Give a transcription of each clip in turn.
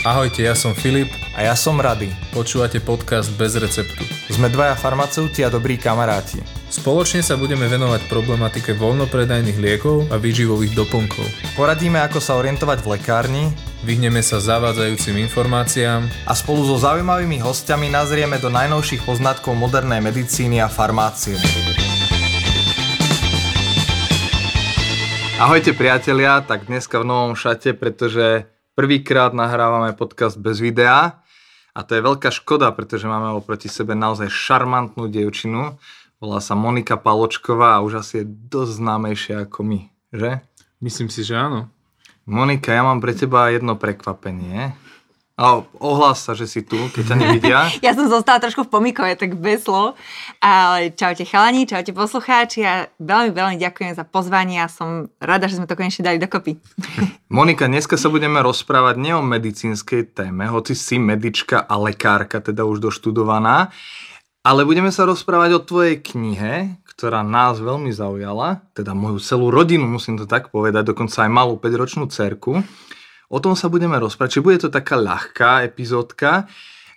Ahojte, ja som Filip. A ja som Rady. Počúvate podcast Bez receptu. Sme dvaja farmaceuti a dobrí kamaráti. Spoločne sa budeme venovať problematike voľnopredajných liekov a výživových doplnkov. Poradíme, ako sa orientovať v lekárni Vyhneme sa zavádzajúcim informáciám a spolu so zaujímavými hostiami nazrieme do najnovších poznatkov modernej medicíny a farmácie. Ahojte priatelia, tak dneska v novom šate, pretože Prvýkrát nahrávame podcast bez videa a to je veľká škoda, pretože máme oproti sebe naozaj šarmantnú dievčinu. Volá sa Monika Paločková a už asi je dosť známejšia ako my, že? Myslím si, že áno. Monika, ja mám pre teba jedno prekvapenie. A ohlás sa, že si tu, keď ťa nevidia. ja som zostala trošku v pomikove, tak bez slov. Ale čaute chalani, čaute poslucháči a veľmi, veľmi ďakujem za pozvanie a som rada, že sme to konečne dali dokopy. Monika, dneska sa budeme rozprávať nie o medicínskej téme, hoci si medička a lekárka, teda už doštudovaná, ale budeme sa rozprávať o tvojej knihe, ktorá nás veľmi zaujala, teda moju celú rodinu, musím to tak povedať, dokonca aj malú 5-ročnú cerku. O tom sa budeme rozprávať, čiže bude to taká ľahká epizódka,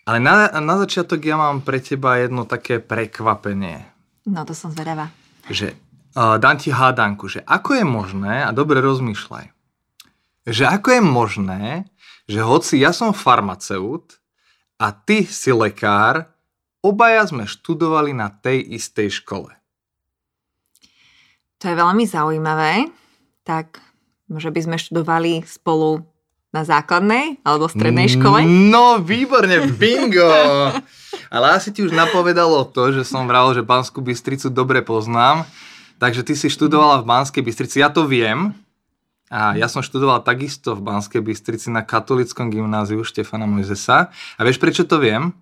ale na, na začiatok ja mám pre teba jedno také prekvapenie. No to som zvedavá. Že uh, dám ti hádanku, že ako je možné, a dobre rozmýšľaj, že ako je možné, že hoci ja som farmaceut a ty si lekár, obaja sme študovali na tej istej škole. To je veľmi zaujímavé. Tak, že by sme študovali spolu na základnej alebo strednej škole? No, výborne, bingo! Ale asi ti už napovedalo to, že som vral, že Banskú Bystricu dobre poznám. Takže ty si študovala v Banskej Bystrici, ja to viem. A ja som študoval takisto v Banskej Bystrici na katolickom gymnáziu Štefana Mojzesa. A vieš, prečo to viem?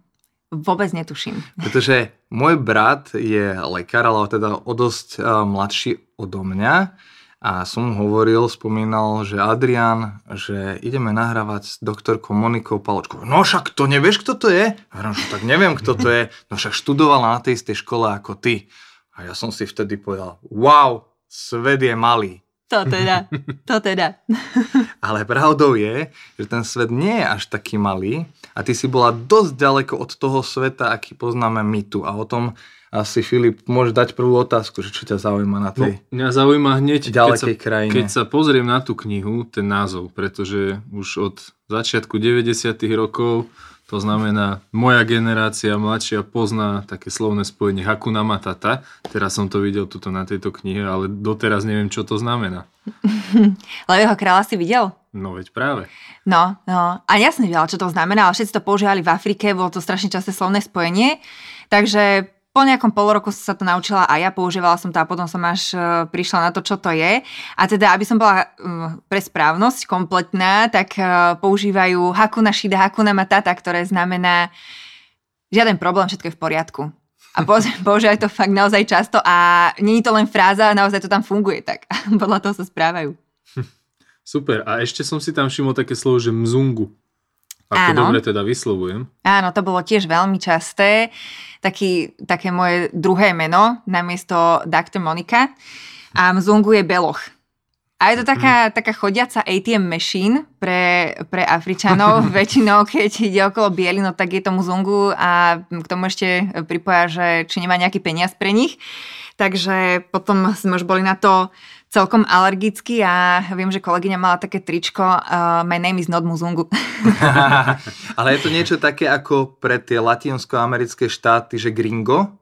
Vôbec netuším. Pretože môj brat je lekár, ale teda o dosť uh, mladší odo mňa a som hovoril, spomínal, že Adrian, že ideme nahrávať s doktorkou Monikou Paločkou. No však to nevieš, kto to je? Hovorím, že tak neviem, kto to je. No však študovala na tej istej škole ako ty. A ja som si vtedy povedal, wow, svet je malý. To teda, to teda. Ale pravdou je, že ten svet nie je až taký malý a ty si bola dosť ďaleko od toho sveta, aký poznáme my tu. A o tom asi Filip, môžeš dať prvú otázku, že čo ťa zaujíma na tej no, Mňa zaujíma hneď, keď sa, krajine. keď sa pozriem na tú knihu, ten názov, pretože už od začiatku 90 rokov, to znamená, moja generácia mladšia pozná také slovné spojenie Hakuna Matata. Teraz som to videl tuto na tejto knihe, ale doteraz neviem, čo to znamená. Levého kráľa si videl? No veď práve. No, no. A ja som nevedela, čo to znamená, ale všetci to používali v Afrike, bolo to strašne časté slovné spojenie. Takže po nejakom pol roku som sa to naučila a ja používala som to a potom som až uh, prišla na to, čo to je. A teda, aby som bola uh, pre správnosť kompletná, tak uh, používajú Hakuna Shida, Hakuna Matata, ktoré znamená žiaden problém, všetko je v poriadku. A používajú to fakt naozaj často a není to len fráza, naozaj to tam funguje tak. Podľa toho sa správajú. Super. A ešte som si tam všimol také slovo, že mzungu. Ako Áno. dobre teda vyslovujem. Áno, to bolo tiež veľmi časté. Taký, také moje druhé meno namiesto Dr. Monika. A Mzungu je Beloch. A je to taká, mm. taká chodiaca ATM machine pre, pre Afričanov. Väčšinou, keď ide okolo bielino, tak je tomu Zungu a k tomu ešte pripoja, že či nemá nejaký peniaz pre nich. Takže potom sme už boli na to celkom alergický a viem, že kolegyňa mala také tričko uh, My name is not Muzungu. Ale je to niečo také ako pre tie latinskoamerické štáty, že gringo?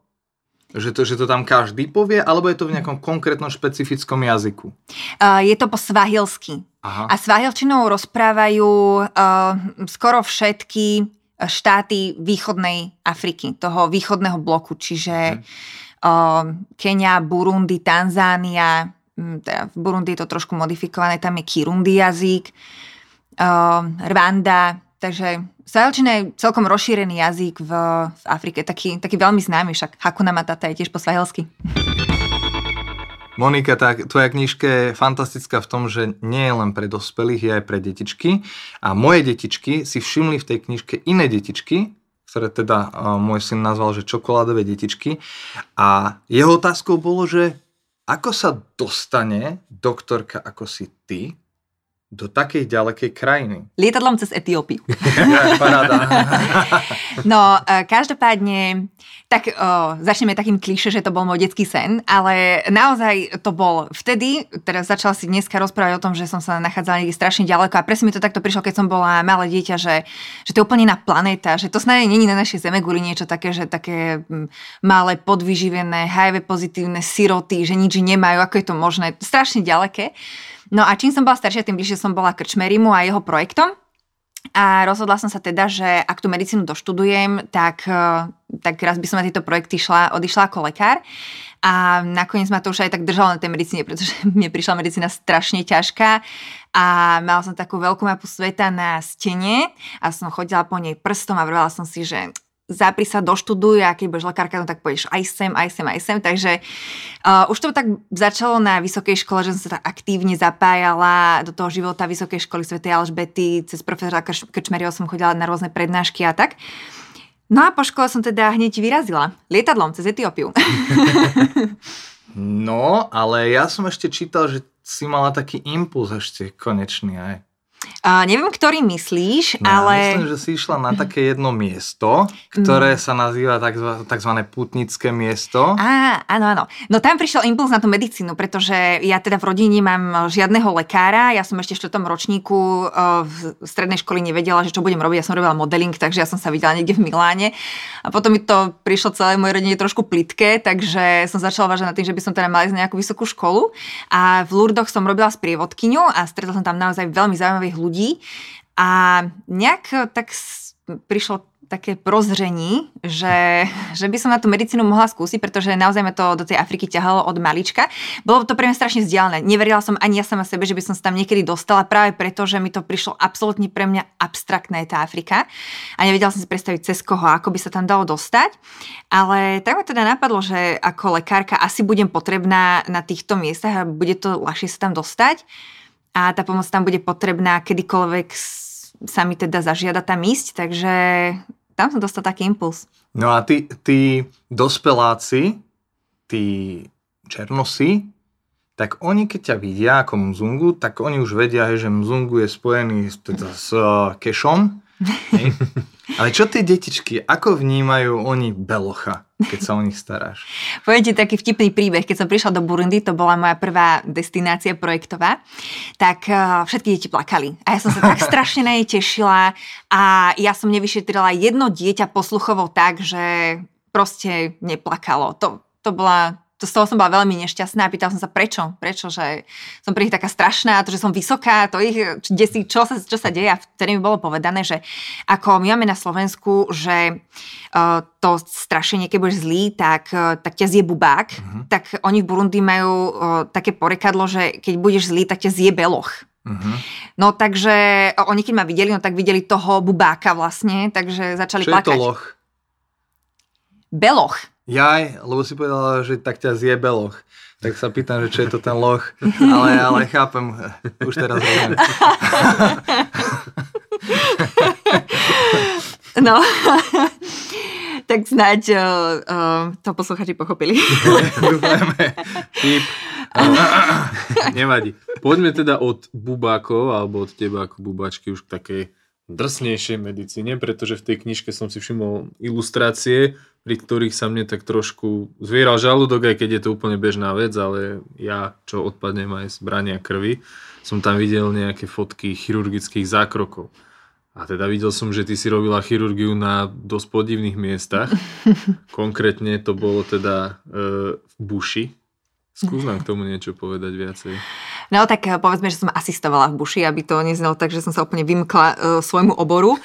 Že to, že to tam každý povie, alebo je to v nejakom konkrétnom špecifickom jazyku? Uh, je to po svahilsky. Aha. A svahilčinou rozprávajú uh, skoro všetky štáty východnej Afriky, toho východného bloku, čiže hmm. uh, Kenia, Burundi, Tanzánia, teda v Burundi je to trošku modifikované, tam je Kirundi jazyk, uh, Rwanda, takže Svahilčina je celkom rozšírený jazyk v, v Afrike, taký, taký veľmi známy, však Hakuna Matata je tiež po svahilsky. Monika, tak tvoja knižka je fantastická v tom, že nie je len pre dospelých, je aj pre detičky. A moje detičky si všimli v tej knižke iné detičky, ktoré teda uh, môj syn nazval, že čokoládové detičky. A jeho otázkou bolo, že ako sa dostane doktorka ako si ty do takej ďalekej krajiny? Lietadlom cez Etiópiu. Paráda. No, e, každopádne, tak o, začneme takým kliše, že to bol môj detský sen, ale naozaj to bol vtedy, teraz začala si dneska rozprávať o tom, že som sa nachádzala niekde strašne ďaleko a presne mi to takto prišlo, keď som bola malé dieťa, že, že to je úplne iná planéta, že to snad není na našej Zemeguli niečo také, že také malé, podvyživené, HIV pozitívne siroty, že nič nemajú, ako je to možné, strašne ďaleké. No a čím som bola staršia, tým bližšie som bola Krčmerimu a jeho projektom. A rozhodla som sa teda, že ak tú medicínu doštudujem, tak, eh, tak raz by som na tieto projekty šla, odišla ako lekár. A nakoniec ma to už aj tak držalo na tej medicíne, pretože mne prišla medicína strašne ťažká a mala som takú veľkú mapu sveta na stene a som chodila po nej prstom a vrvala som si, že zapri sa, doštuduj a keď budeš lekárka, no tak pôjdeš aj sem, aj sem, aj sem. Takže uh, už to tak začalo na vysokej škole, že som sa tak aktívne zapájala do toho života Vysokej školy Sv. Alžbety, cez profesora Krčmerio som chodila na rôzne prednášky a tak. No a po škole som teda hneď vyrazila lietadlom cez Etiópiu. no, ale ja som ešte čítal, že si mala taký impuls ešte konečný aj. Uh, neviem, ktorý myslíš, no, ale... Myslím, že si išla na také jedno miesto, ktoré mm. sa nazýva tzv. putnické miesto. Á, áno, áno. No tam prišiel impuls na tú medicínu, pretože ja teda v rodine mám žiadneho lekára, ja som ešte v štvrtom ročníku v strednej školy nevedela, že čo budem robiť, ja som robila modeling, takže ja som sa videla niekde v Miláne a potom mi to prišlo celé mojej rodine trošku plitké, takže som začala vážať na tým, že by som teda mala ísť na nejakú vysokú školu a v Lurdoch som robila sprievodkyňu a stretla som tam naozaj veľmi zaujímavých ľudí ľudí a nejak eh, tak prišlo také prozření, že, že by som na tú medicínu mohla skúsiť, pretože naozaj ma to do tej Afriky ťahalo od malička. Bolo to pre mňa strašne vzdialené. Neverila som ani ja sama sebe, že by som sa tam niekedy dostala práve preto, že mi to prišlo absolútne pre mňa abstraktné tá Afrika a nevedela som si predstaviť cez koho, ako by sa tam dalo dostať. Ale tak ma teda napadlo, že ako lekárka asi budem potrebná na týchto miestach a bude to ľahšie sa tam dostať a tá pomoc tam bude potrebná kedykoľvek sa mi teda zažiada tam ísť, takže tam som dostal taký impuls. No a tí, tí dospeláci, tí černosy, tak oni keď ťa vidia ako mzungu, tak oni už vedia, že mzungu je spojený teda s uh, kešom. Ale čo tie detičky, ako vnímajú oni belocha? Keď sa o nich staráš? Poviem ti taký vtipný príbeh. Keď som prišla do Burundi, to bola moja prvá destinácia projektová, tak uh, všetky deti plakali. A ja som sa tak strašne na tešila a ja som nevyšetrila jedno dieťa posluchovo tak, že proste neplakalo. To, to bola to z toho som bola veľmi nešťastná a pýtala som sa prečo, prečo, že som pri nich taká strašná, to, že som vysoká, to ich desí, čo sa, čo sa deje a vtedy mi bolo povedané, že ako my máme na Slovensku, že uh, to strašenie, keď budeš zlý, tak, uh, tak ťa zje bubák, uh-huh. tak oni v Burundi majú uh, také porekadlo, že keď budeš zlý, tak ťa zje beloch. Uh-huh. No takže oni keď ma videli, no tak videli toho bubáka vlastne, takže začali Čo plakať. Je to loch? Beloch. Jaj, lebo si povedala, že tak ťa zje beloch. Tak sa pýtam, že čo je to ten loch. Ale, ale chápem, už teraz rozumiem. No, tak snáď uh, uh, to posluchači pochopili. Dúfajme. Nevadí. Poďme teda od bubákov, alebo od teba ako bubáčky už k takej drsnejšej medicíne, pretože v tej knižke som si všimol ilustrácie, pri ktorých sa mne tak trošku zvieral žalúdok, aj keď je to úplne bežná vec, ale ja, čo odpadnem aj z brania krvi, som tam videl nejaké fotky chirurgických zákrokov. A teda videl som, že ty si robila chirurgiu na dosť podivných miestach. Konkrétne to bolo teda e, v buši. Skús nám k tomu niečo povedať viacej. No tak eh, povedzme, že som asistovala v buši, aby to neznelo tak, že som sa úplne vymkla uh, svojmu oboru.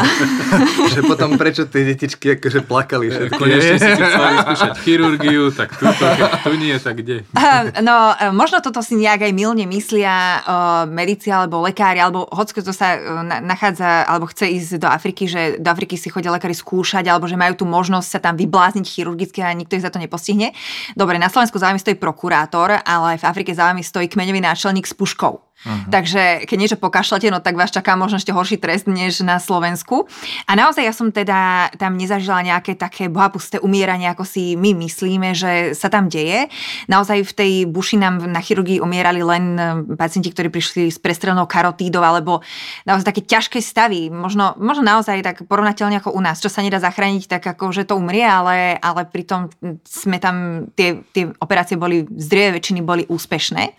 že potom prečo tie detičky akože plakali všetky. Konečne si chceli skúšať chirurgiu, tak tu, tu nie, tak kde? Uh, no, uh, možno toto si nejak aj milne myslia uh, medici alebo lekári, alebo hoď to sa uh, nachádza, alebo chce ísť do Afriky, že do Afriky si chodia lekári skúšať, alebo že majú tu možnosť sa tam vyblázniť chirurgicky a nikto ich za to nepostihne. Dobre, na Slovensku záujmy stojí prokurátor, ale v Afrike záujmy stojí kmeňový náčelník s puškou. Uh-huh. Takže keď niečo pokašľate, no tak vás čaká možno ešte horší trest než na Slovensku. A naozaj ja som teda tam nezažila nejaké také bohapusté umieranie, ako si my myslíme, že sa tam deje. Naozaj v tej buši nám na chirurgii umierali len e, pacienti, ktorí prišli s prestrelnou karotídou alebo naozaj také ťažké stavy. Možno, možno naozaj tak porovnateľne ako u nás, čo sa nedá zachrániť tak ako, že to umrie, ale, ale pritom sme tam, tie, tie operácie boli, zdrojové väčšiny boli úspešné.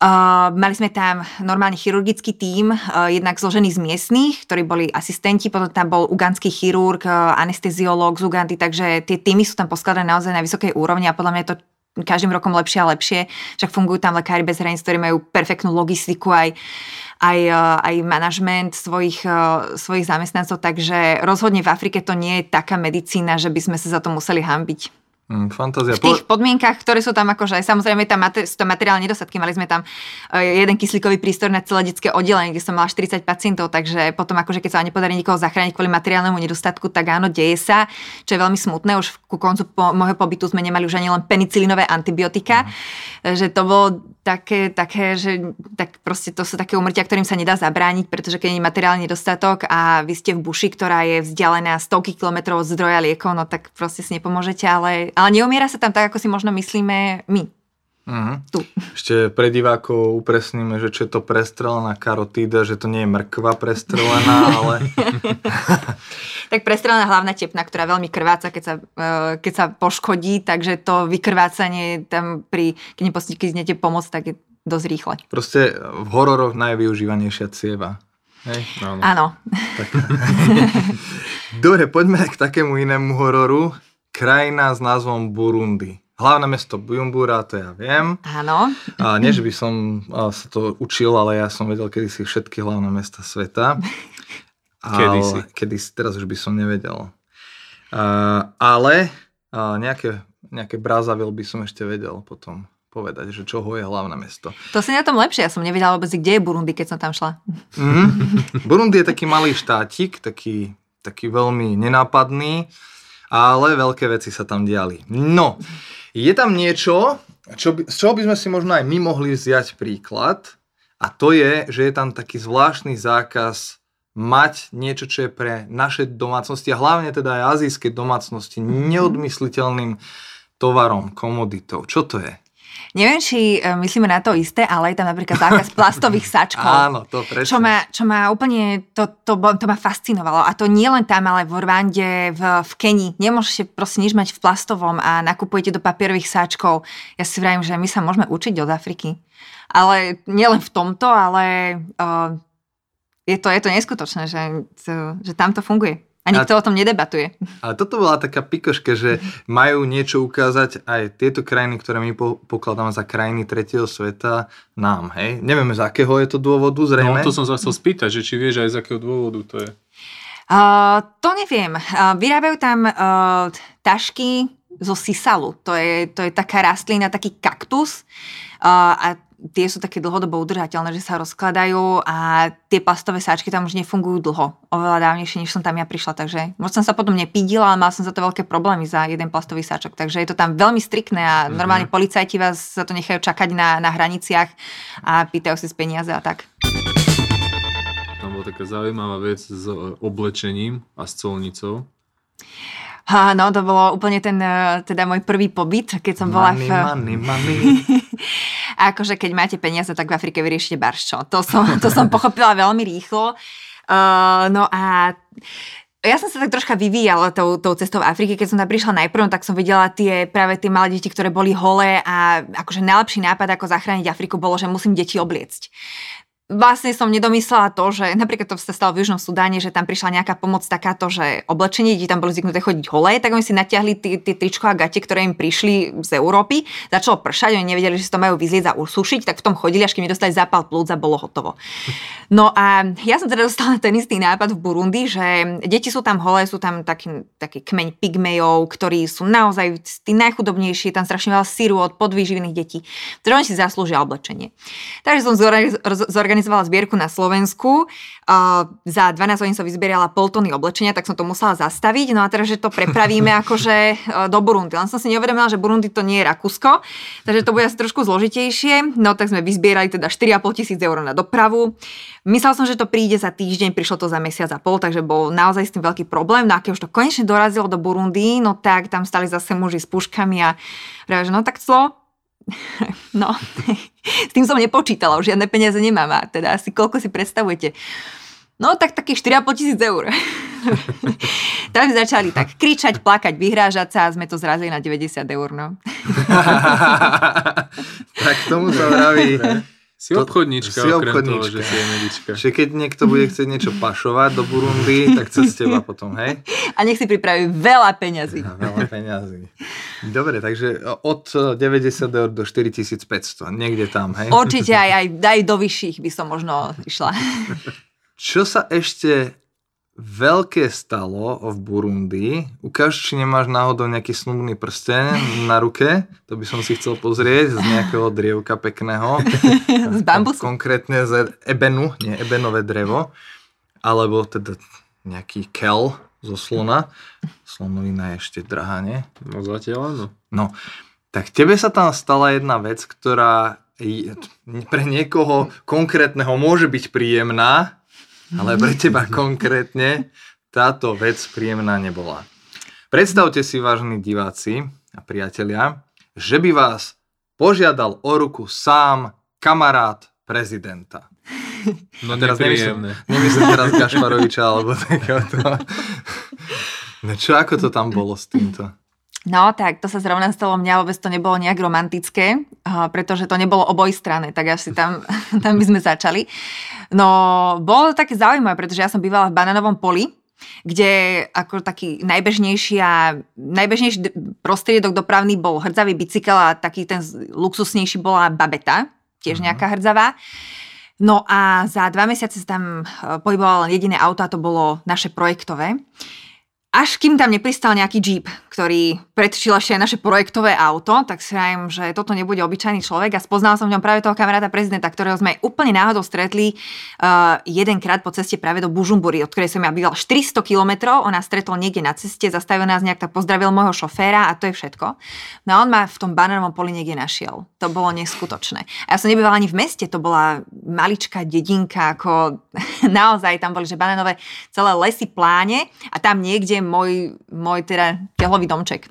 Mali sme tam normálne chirurgický tím, uh, jednak zložený z miestných, ktorí boli asistenti, potom tam bol uganský chirurg, uh, anesteziológ z Ugandy, takže tie týmy sú tam poskladané naozaj na vysokej úrovni a podľa mňa je to každým rokom lepšie a lepšie. Však fungujú tam lekári bez hraníc, ktorí majú perfektnú logistiku aj, aj, aj manažment svojich, svojich zamestnancov, takže rozhodne v Afrike to nie je taká medicína, že by sme sa za to museli hambiť. Mm, fantázia. V tých podmienkach, ktoré sú tam akože, samozrejme tam sú tam materiálne nedostatky, mali sme tam e, jeden kyslíkový prístor na celé detské oddelenie, kde som mala 40 pacientov, takže potom akože keď sa nepodarí nikoho zachrániť kvôli materiálnemu nedostatku, tak áno, deje sa, čo je veľmi smutné. Už ku koncu po, môjho pobytu sme nemali už ani len penicilinové antibiotika, mm. že to bolo také, také, že tak proste to sú také umrtia, ktorým sa nedá zabrániť, pretože keď je materiálny nedostatok a vy ste v buši, ktorá je vzdialená stovky kilometrov od zdroja liekov, no tak proste si nepomôžete, ale, ale neumiera sa tam tak, ako si možno myslíme my. Uh-huh. Tu. Ešte pre divákov upresníme, že čo je to prestrelená karotída, že to nie je mrkva prestrelená, ale... tak prestrelená hlavná tepna, ktorá veľmi krváca, keď sa, uh, keď sa poškodí, takže to vykrvácanie tam pri, keď neposkytnete pomoc, tak je dosť rýchle. Proste v hororoch najvyužívanejšia cieva. Hej? Áno. Áno. Dobre, poďme k takému inému hororu. Krajina s názvom Burundi. Hlavné mesto Bujumbura, to ja viem. Áno. A nie, že by som sa to učil, ale ja som vedel kedysi všetky hlavné mesta sveta. Kedysi. Kedysi, teraz už by som nevedel. A, ale a nejaké, nejaké Brazzaville by som ešte vedel potom povedať, že čoho je hlavné mesto. To si na tom lepšie, ja som nevedela vôbec, kde je Burundi, keď som tam šla. Mm-hmm. Burundi je taký malý štátik, taký, taký veľmi nenápadný, ale veľké veci sa tam diali. No, je tam niečo, čo by, z čoho by sme si možno aj my mohli vziať príklad a to je, že je tam taký zvláštny zákaz mať niečo, čo je pre naše domácnosti a hlavne teda aj azijské domácnosti neodmysliteľným tovarom, komoditou. Čo to je? Neviem, či e, myslíme na to isté, ale je tam napríklad zákaz plastových sačkov. Áno, to presne. Čo ma, čo ma úplne, to, to, to ma fascinovalo. A to nie len tam, ale v Rwande, v, v Keni. Nemôžete proste nič mať v plastovom a nakupujete do papierových sáčkov. Ja si vravím, že my sa môžeme učiť od Afriky. Ale nielen v tomto, ale uh, je, to, je to neskutočné, že, to, že tam to funguje. A nikto a, o tom nedebatuje. Ale toto bola taká pikoška, že majú niečo ukázať aj tieto krajiny, ktoré my po, pokladáme za krajiny tretieho sveta nám, hej? Nevieme z akého je to dôvodu, zrejme. No to som sa chcel spýtať, že či vieš aj z akého dôvodu to je. Uh, to neviem. Uh, vyrábajú tam uh, tašky zo sisalu. To je, to je taká rastlina, taký kaktus. Uh, a tie sú také dlhodobo udržateľné, že sa rozkladajú a tie plastové sáčky tam už nefungujú dlho. Oveľa dávnejšie, než som tam ja prišla, takže možno som sa potom nepídila, ale mal som za to veľké problémy za jeden plastový sáčok. Takže je to tam veľmi striktné a mm-hmm. normálne policajti vás za to nechajú čakať na, na hraniciach a pýtajú si z peniaze a tak. Tam bola taká zaujímavá vec s oblečením a s colnicou. Áno, to bolo úplne ten, e, teda môj prvý pobyt, keď som bola money, v... Money, money. A akože keď máte peniaze, tak v Afrike vyriešite barščo. To som, to som pochopila veľmi rýchlo. Uh, no a ja som sa tak troška vyvíjala tou, tou cestou v Afrike. Keď som tam prišla najprv, tak som videla tie, práve tie malé deti, ktoré boli holé a akože najlepší nápad, ako zachrániť Afriku, bolo, že musím deti obliecť vlastne som nedomyslela to, že napríklad to sa stalo v Južnom Sudáne, že tam prišla nejaká pomoc takáto, že oblečenie, deti tam boli zvyknuté chodiť holé, tak oni si natiahli tie tričko a gate, ktoré im prišli z Európy. Začalo pršať, oni nevedeli, že si to majú vyzlieť a usušiť, tak v tom chodili, až kým dostali zápal plúc a bolo hotovo. No a ja som teda dostala ten istý nápad v Burundi, že deti sú tam holé, sú tam taký, taký kmeň pygmejov, ktorí sú naozaj tí najchudobnejší, tam strašne veľa síru od podvýživných detí, ktoré oni si zaslúžia oblečenie. Takže som zorganizovala organizovala zbierku na Slovensku. Uh, za 12 hodín som vyzbierala pol tony oblečenia, tak som to musela zastaviť. No a teraz, že to prepravíme akože uh, do Burundi. Len som si neuvedomila, že Burundi to nie je Rakúsko, takže to bude asi trošku zložitejšie. No tak sme vyzbierali teda 4,5 tisíc eur na dopravu. Myslel som, že to príde za týždeň, prišlo to za mesiac a pol, takže bol naozaj s tým veľký problém. No a keď už to konečne dorazilo do Burundi, no tak tam stali zase muži s puškami a že no tak co, No, s tým som nepočítala, už žiadne peniaze nemám a teda asi koľko si predstavujete. No tak takých 4,5 tisíc eur. tak sme začali tak kričať, plakať, vyhrážať sa a sme to zrazili na 90 eur. No. tak tomu sa vraví si obchodníčka, si okrem obchodníčka. toho, že si medička. Že keď niekto bude chcieť niečo pašovať do Burundi, tak cez teba potom, hej? A nech si pripraví veľa peňazí. A veľa peňazí. Dobre, takže od 90 eur do 4500, niekde tam, hej? Určite aj, aj, aj do vyšších by som možno išla. Čo sa ešte veľké stalo v Burundi. Ukáž, či nemáš náhodou nejaký snubný prsten na ruke. To by som si chcel pozrieť z nejakého drievka pekného. z bambusu? Konkrétne z ebenu, nie ebenové drevo. Alebo teda nejaký kel zo slona. Slonovina je ešte drahá, nie? No zatiaľ áno. No, tak tebe sa tam stala jedna vec, ktorá pre niekoho konkrétneho môže byť príjemná, ale pre teba konkrétne táto vec príjemná nebola. Predstavte si, vážni diváci a priatelia, že by vás požiadal o ruku sám kamarát prezidenta. No teraz nemyslím, nemyslím teraz Gašparoviča alebo takéhoto. No čo, ako to tam bolo s týmto? No tak, to sa zrovna stalo mňa, vôbec to nebolo nejak romantické, pretože to nebolo oboj strany, tak asi tam, tam by sme začali. No, bolo to také zaujímavé, pretože ja som bývala v Bananovom poli, kde ako taký najbežnejší a najbežnejší prostriedok dopravný bol hrdzavý bicykel a taký ten luxusnejší bola babeta, tiež mhm. nejaká hrdzavá. No a za dva mesiace sa tam eh, pohybovalo len jediné auto a to bolo naše projektové. Až kým tam nepristal nejaký Jeep, ktorý predčil ešte naše projektové auto, tak si vravím, že toto nebude obyčajný človek a spoznal som v ňom práve toho kamaráta prezidenta, ktorého sme úplne náhodou stretli uh, jedenkrát po ceste práve do Bužumbury, od ktorej som ja býval 400 kilometrov, on nás stretol niekde na ceste, zastavil nás nejak tak pozdravil môjho šoféra a to je všetko. No a on ma v tom banánovom poli niekde našiel. To bolo neskutočné. A ja som nebývala ani v meste, to bola maličká dedinka, ako naozaj tam boli, že banánové celé lesy pláne a tam niekde môj, môj teda tehlový domček.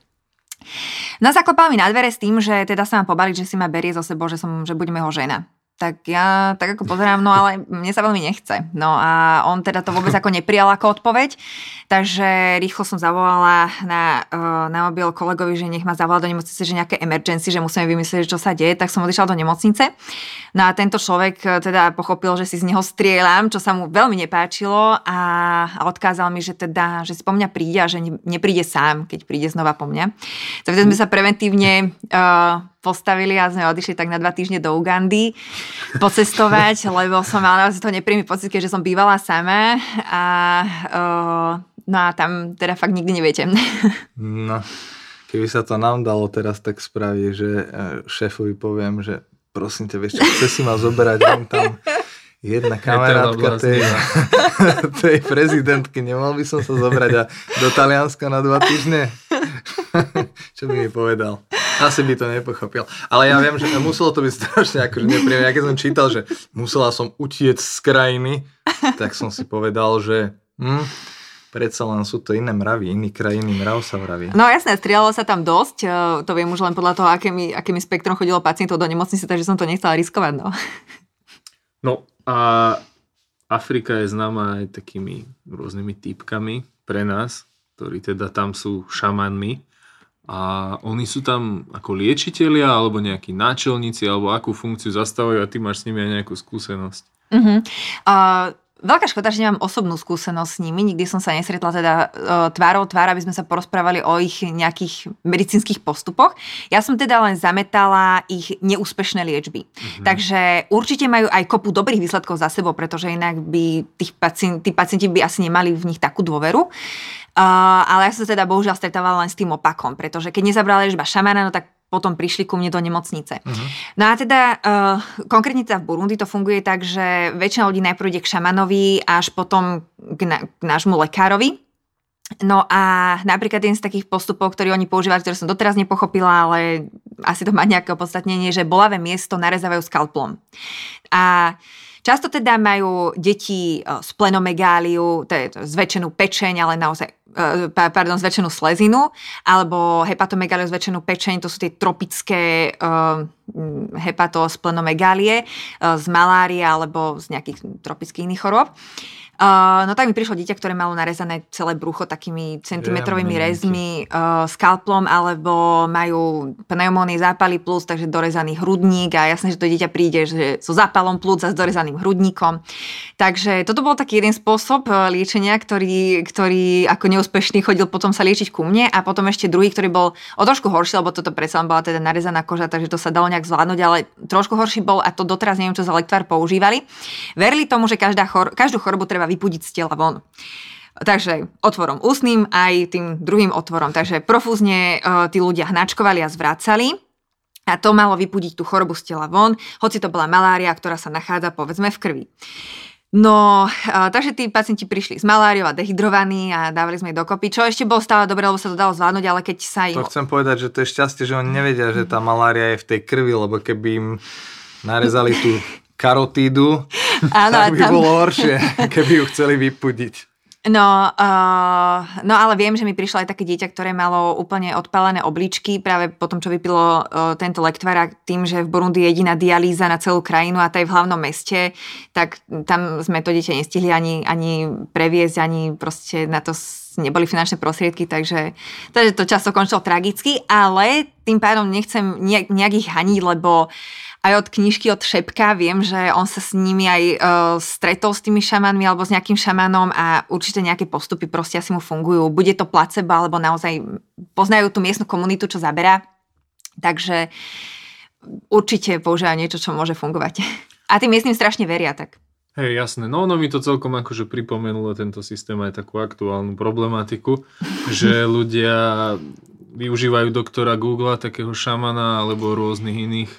Zaklopal mi na dvere s tým, že teda sa mám pobaliť, že si ma berie zo sebou, že, som, že budeme ho žena tak ja tak ako pozerám, no ale mne sa veľmi nechce. No a on teda to vôbec ako neprijal ako odpoveď, takže rýchlo som zavolala na, eh, na mobil kolegovi, že nech ma zavolá do nemocnice, že nejaké emergency, že musíme vymyslieť, čo sa deje, tak som odišla do nemocnice. No a tento človek eh, teda pochopil, že si z neho strieľam, čo sa mu veľmi nepáčilo a odkázal mi, že teda, že si po mňa príde a že nepríde sám, keď príde znova po mňa. Takže sme sa preventívne uh, postavili a sme odišli tak na dva týždne do Ugandy pocestovať, lebo som mala naozaj to nepríjemný pocit, keďže som bývala sama a uh, no a tam teda fakt nikdy neviete. No, keby sa to nám dalo teraz tak spraviť, že e, šéfovi poviem, že prosím ťa, vieš čo, chce si ma zoberať tam jedna kamarátka tej, tej prezidentky, nemal by som sa zobrať a do Talianska na dva týždne? Čo by mi povedal? Asi by to nepochopil. Ale ja viem, že muselo to byť strašne akože nepríjemné. Ja keď som čítal, že musela som utiec z krajiny, tak som si povedal, že hm, predsa len sú to iné mravy, iný krajiny mrav sa vraví. No jasné, strialo sa tam dosť, e, to viem už len podľa toho, akými, akými spektrom chodilo pacientov do nemocnice, takže som to nechcela riskovať. No, no a Afrika je známa aj takými rôznymi typkami pre nás, ktorí teda tam sú šamanmi. A oni sú tam ako liečitelia, alebo nejakí náčelníci, alebo akú funkciu zastávajú a ty máš s nimi aj nejakú skúsenosť. Uh-huh. Uh, Veľká škoda, že nemám osobnú skúsenosť s nimi. Nikdy som sa nesretla teda uh, tvárou tvár, aby sme sa porozprávali o ich nejakých medicínskych postupoch. Ja som teda len zametala ich neúspešné liečby. Mm-hmm. Takže určite majú aj kopu dobrých výsledkov za sebou, pretože inak by tých pacient, tí pacienti by asi nemali v nich takú dôveru. Uh, ale ja som sa teda bohužiaľ stretávala len s tým opakom, pretože keď nezabrala liečba šamana, no tak potom prišli ku mne do nemocnice. Uh-huh. No a teda uh, konkrétne teda v Burundi to funguje tak, že väčšina ľudí najprv ide k šamanovi, až potom k, na, k nášmu lekárovi. No a napríklad jeden z takých postupov, ktorý oni používali, ktoré som doteraz nepochopila, ale asi to má nejaké opodstatnenie, že bolavé miesto narezávajú skalplom. A Často teda majú deti splenomegáliu, to je zväčšenú pečeň, ale naozaj, e, pardon, zväčšenú slezinu, alebo hepatomegáliu, zväčšenú pečeň, to sú tie tropické uh, hepatosplenomegálie uh, z malárie alebo z nejakých tropických iných chorób. Uh, no tak mi prišlo dieťa, ktoré malo narezané celé brucho takými centimetrovými yeah, rezmi, uh, skalplom, alebo majú pneumónie zápaly plus, takže dorezaný hrudník a jasné, že to dieťa príde že so zápalom plus a s dorezaným hrudníkom. Takže toto bol taký jeden spôsob liečenia, ktorý, ktorý ako neúspešný chodil potom sa liečiť ku mne a potom ešte druhý, ktorý bol o trošku horší, lebo toto predsa bola teda narezaná koža, takže to sa dalo nejak zvládnuť, ale trošku horší bol a to doteraz neviem, čo za lektvar používali. Verili tomu, že každá chor- každú chorobu treba vypudiť z tela von. Takže otvorom ústnym aj tým druhým otvorom. Takže profúzne uh, tí ľudia hnačkovali a zvracali. A to malo vypudiť tú chorobu z tela von, hoci to bola malária, ktorá sa nachádza povedzme v krvi. No, uh, takže tí pacienti prišli s maláriou a dehydrovaní a dávali sme ich dokopy, čo ešte bolo stále dobré, lebo sa to dalo zvládnuť, ale keď sa im... To chcem povedať, že to je šťastie, že oni nevedia, že tá malária je v tej krvi, lebo keby im narezali tú karotídu, Áno, tak by tam... bolo horšie, keby ju chceli vypudiť. No, uh, no ale viem, že mi prišlo aj také dieťa, ktoré malo úplne odpálené obličky práve po tom, čo vypilo uh, tento lektvár tým, že v Burundi je jediná dialýza na celú krajinu a to je v hlavnom meste, tak tam sme to dieťa nestihli ani, ani previesť, ani proste na to neboli finančné prostriedky, takže, takže to často končilo tragicky, ale tým pádom nechcem nejak, nejak ich haniť, lebo uh, aj od knižky od Šepka viem, že on sa s nimi aj uh, stretol s tými šamanmi alebo s nejakým šamanom a určite nejaké postupy proste asi mu fungujú. Bude to placebo alebo naozaj poznajú tú miestnu komunitu, čo zaberá. Takže určite používajú niečo, čo môže fungovať. A tým miestnym strašne veria tak. Hej, jasné. No ono mi to celkom akože pripomenulo tento systém aj takú aktuálnu problematiku, že ľudia využívajú doktora Google, takého šamana alebo rôznych iných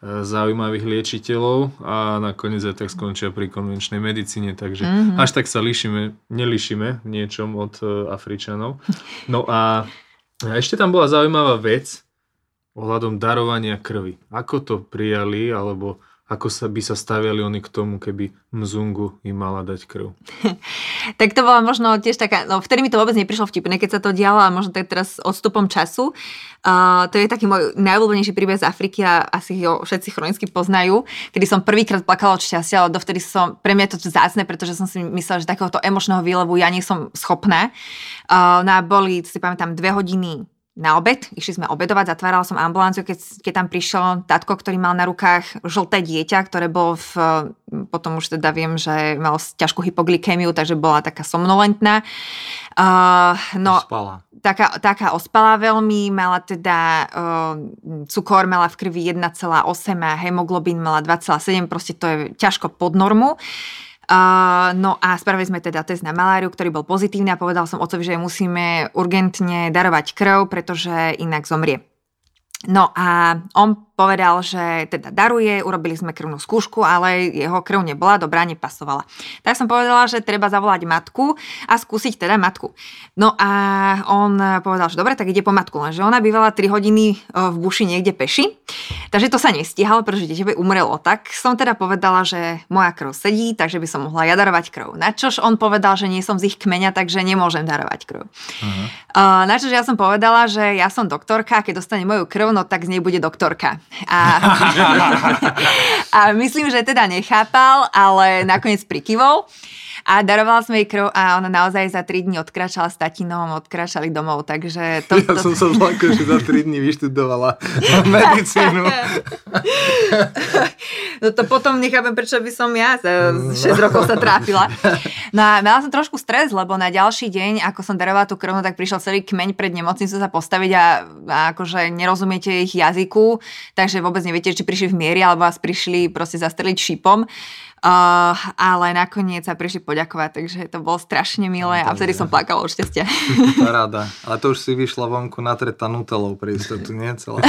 zaujímavých liečiteľov a nakoniec aj tak skončia pri konvenčnej medicíne, takže mm-hmm. až tak sa líšime, nelišíme niečom od e, Afričanov. No a ešte tam bola zaujímavá vec ohľadom darovania krvi. Ako to prijali, alebo ako sa by sa staviali oni k tomu, keby Mzungu im mala dať krv? tak to bola možno tiež taká, no vtedy mi to vôbec neprišlo vtipné, keď sa to dialo a možno tak teraz odstupom času. Uh, to je taký môj najobľúbenejší príbeh z Afriky a asi ho všetci chronicky poznajú, kedy som prvýkrát plakala od šťastia, ale dovtedy som, pre mňa to zácne, pretože som si myslela, že takéhoto emočného výlevu ja nie som schopná. Uh, no a boli, si pamätám, dve hodiny na obed, išli sme obedovať, zatvárala som ambulanciu, keď, keď tam prišiel tatko, ktorý mal na rukách žlté dieťa, ktoré bolo v, potom už teda viem, že mal ťažkú hypoglykémiu, takže bola taká somnolentná. Uh, no, ospala. Taká, taká ospala veľmi, mala teda uh, cukor mala v krvi 1,8 a hemoglobín mala 2,7, proste to je ťažko pod normu. Uh, no a spravili sme teda test na maláriu, ktorý bol pozitívny a povedal som otcovi, že musíme urgentne darovať krv, pretože inak zomrie. No a on povedal, že teda daruje, urobili sme krvnú skúšku, ale jeho krv nebola dobrá, nepasovala. Tak som povedala, že treba zavolať matku a skúsiť teda matku. No a on povedal, že dobre, tak ide po matku, lenže ona bývala 3 hodiny e, v buši niekde peši, takže to sa nestihalo, pretože dieťa by umrelo. Tak som teda povedala, že moja krv sedí, takže by som mohla ja darovať krv. Na čož on povedal, že nie som z ich kmeňa, takže nemôžem darovať krv. Uh-huh. Uh, na čož ja som povedala, že ja som doktorka a keď dostane moju krv, no tak z nej bude doktorka. A, a myslím, že teda nechápal, ale nakoniec prikyvol. A darovala som jej krv a ona naozaj za 3 dní odkračala s tatinom, odkračali domov, takže... To, ja to... som sa zlakol, že za 3 dní vyštudovala medicínu. no to potom nechápem, prečo by som ja za 6 rokov sa trápila. No a mala som trošku stres, lebo na ďalší deň, ako som darovala tú krv, no tak prišiel celý kmeň pred nemocnicu sa postaviť a, a akože nerozumiete ich jazyku, takže vôbec neviete, či prišli v miery, alebo vás prišli proste zastreliť šípom. Uh, ale nakoniec sa prišli poďakovať, takže to bolo strašne milé No, a vtedy takže- som plakala od šťastia. Paráda. Ale to už si vyšla vonku natretá nutelou pre istotu, nie celá.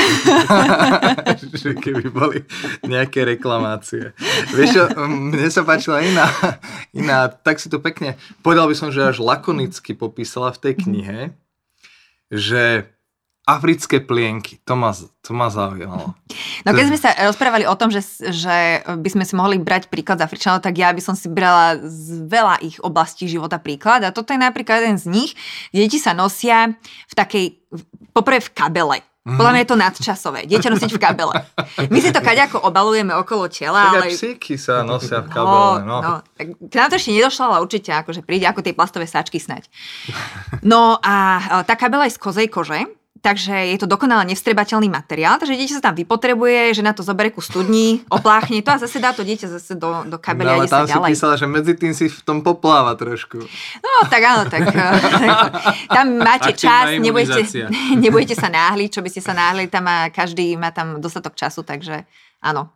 že keby boli nejaké reklamácie. Vieš mne sa páčila iná, iná, tak si to pekne, povedal by som, že až lakonicky popísala v tej knihe, že africké plienky, to ma, to ma zaujímalo. No keď sme sa rozprávali o tom, že, že by sme si mohli brať príklad z Afričanov, tak ja by som si brala z veľa ich oblastí života príklad a toto je napríklad jeden z nich. Deti sa nosia v takej, poprvé v kabele. Podľa mňa je to nadčasové. Dieťa nosiť v kabele. My si to kaďako obalujeme okolo tela, Tak ale... psíky sa nosia v kabele, no. no. Tak k nám to ešte nedošlo, ale určite akože príde ako tie plastové sáčky snať. No a tá kabela je z kozej kože, takže je to dokonale nevstrebateľný materiál, takže dieťa sa tam vypotrebuje, že na to zoberie ku studni, opláchne to a zase dá to dieťa zase do, do kabely No, ale tam si ďalej. písala, že medzi tým si v tom popláva trošku. No tak áno, tak e, tam máte čas, nebudete, nebudete sa náhliť, čo by ste sa náhli, tam má, každý má tam dostatok času, takže áno.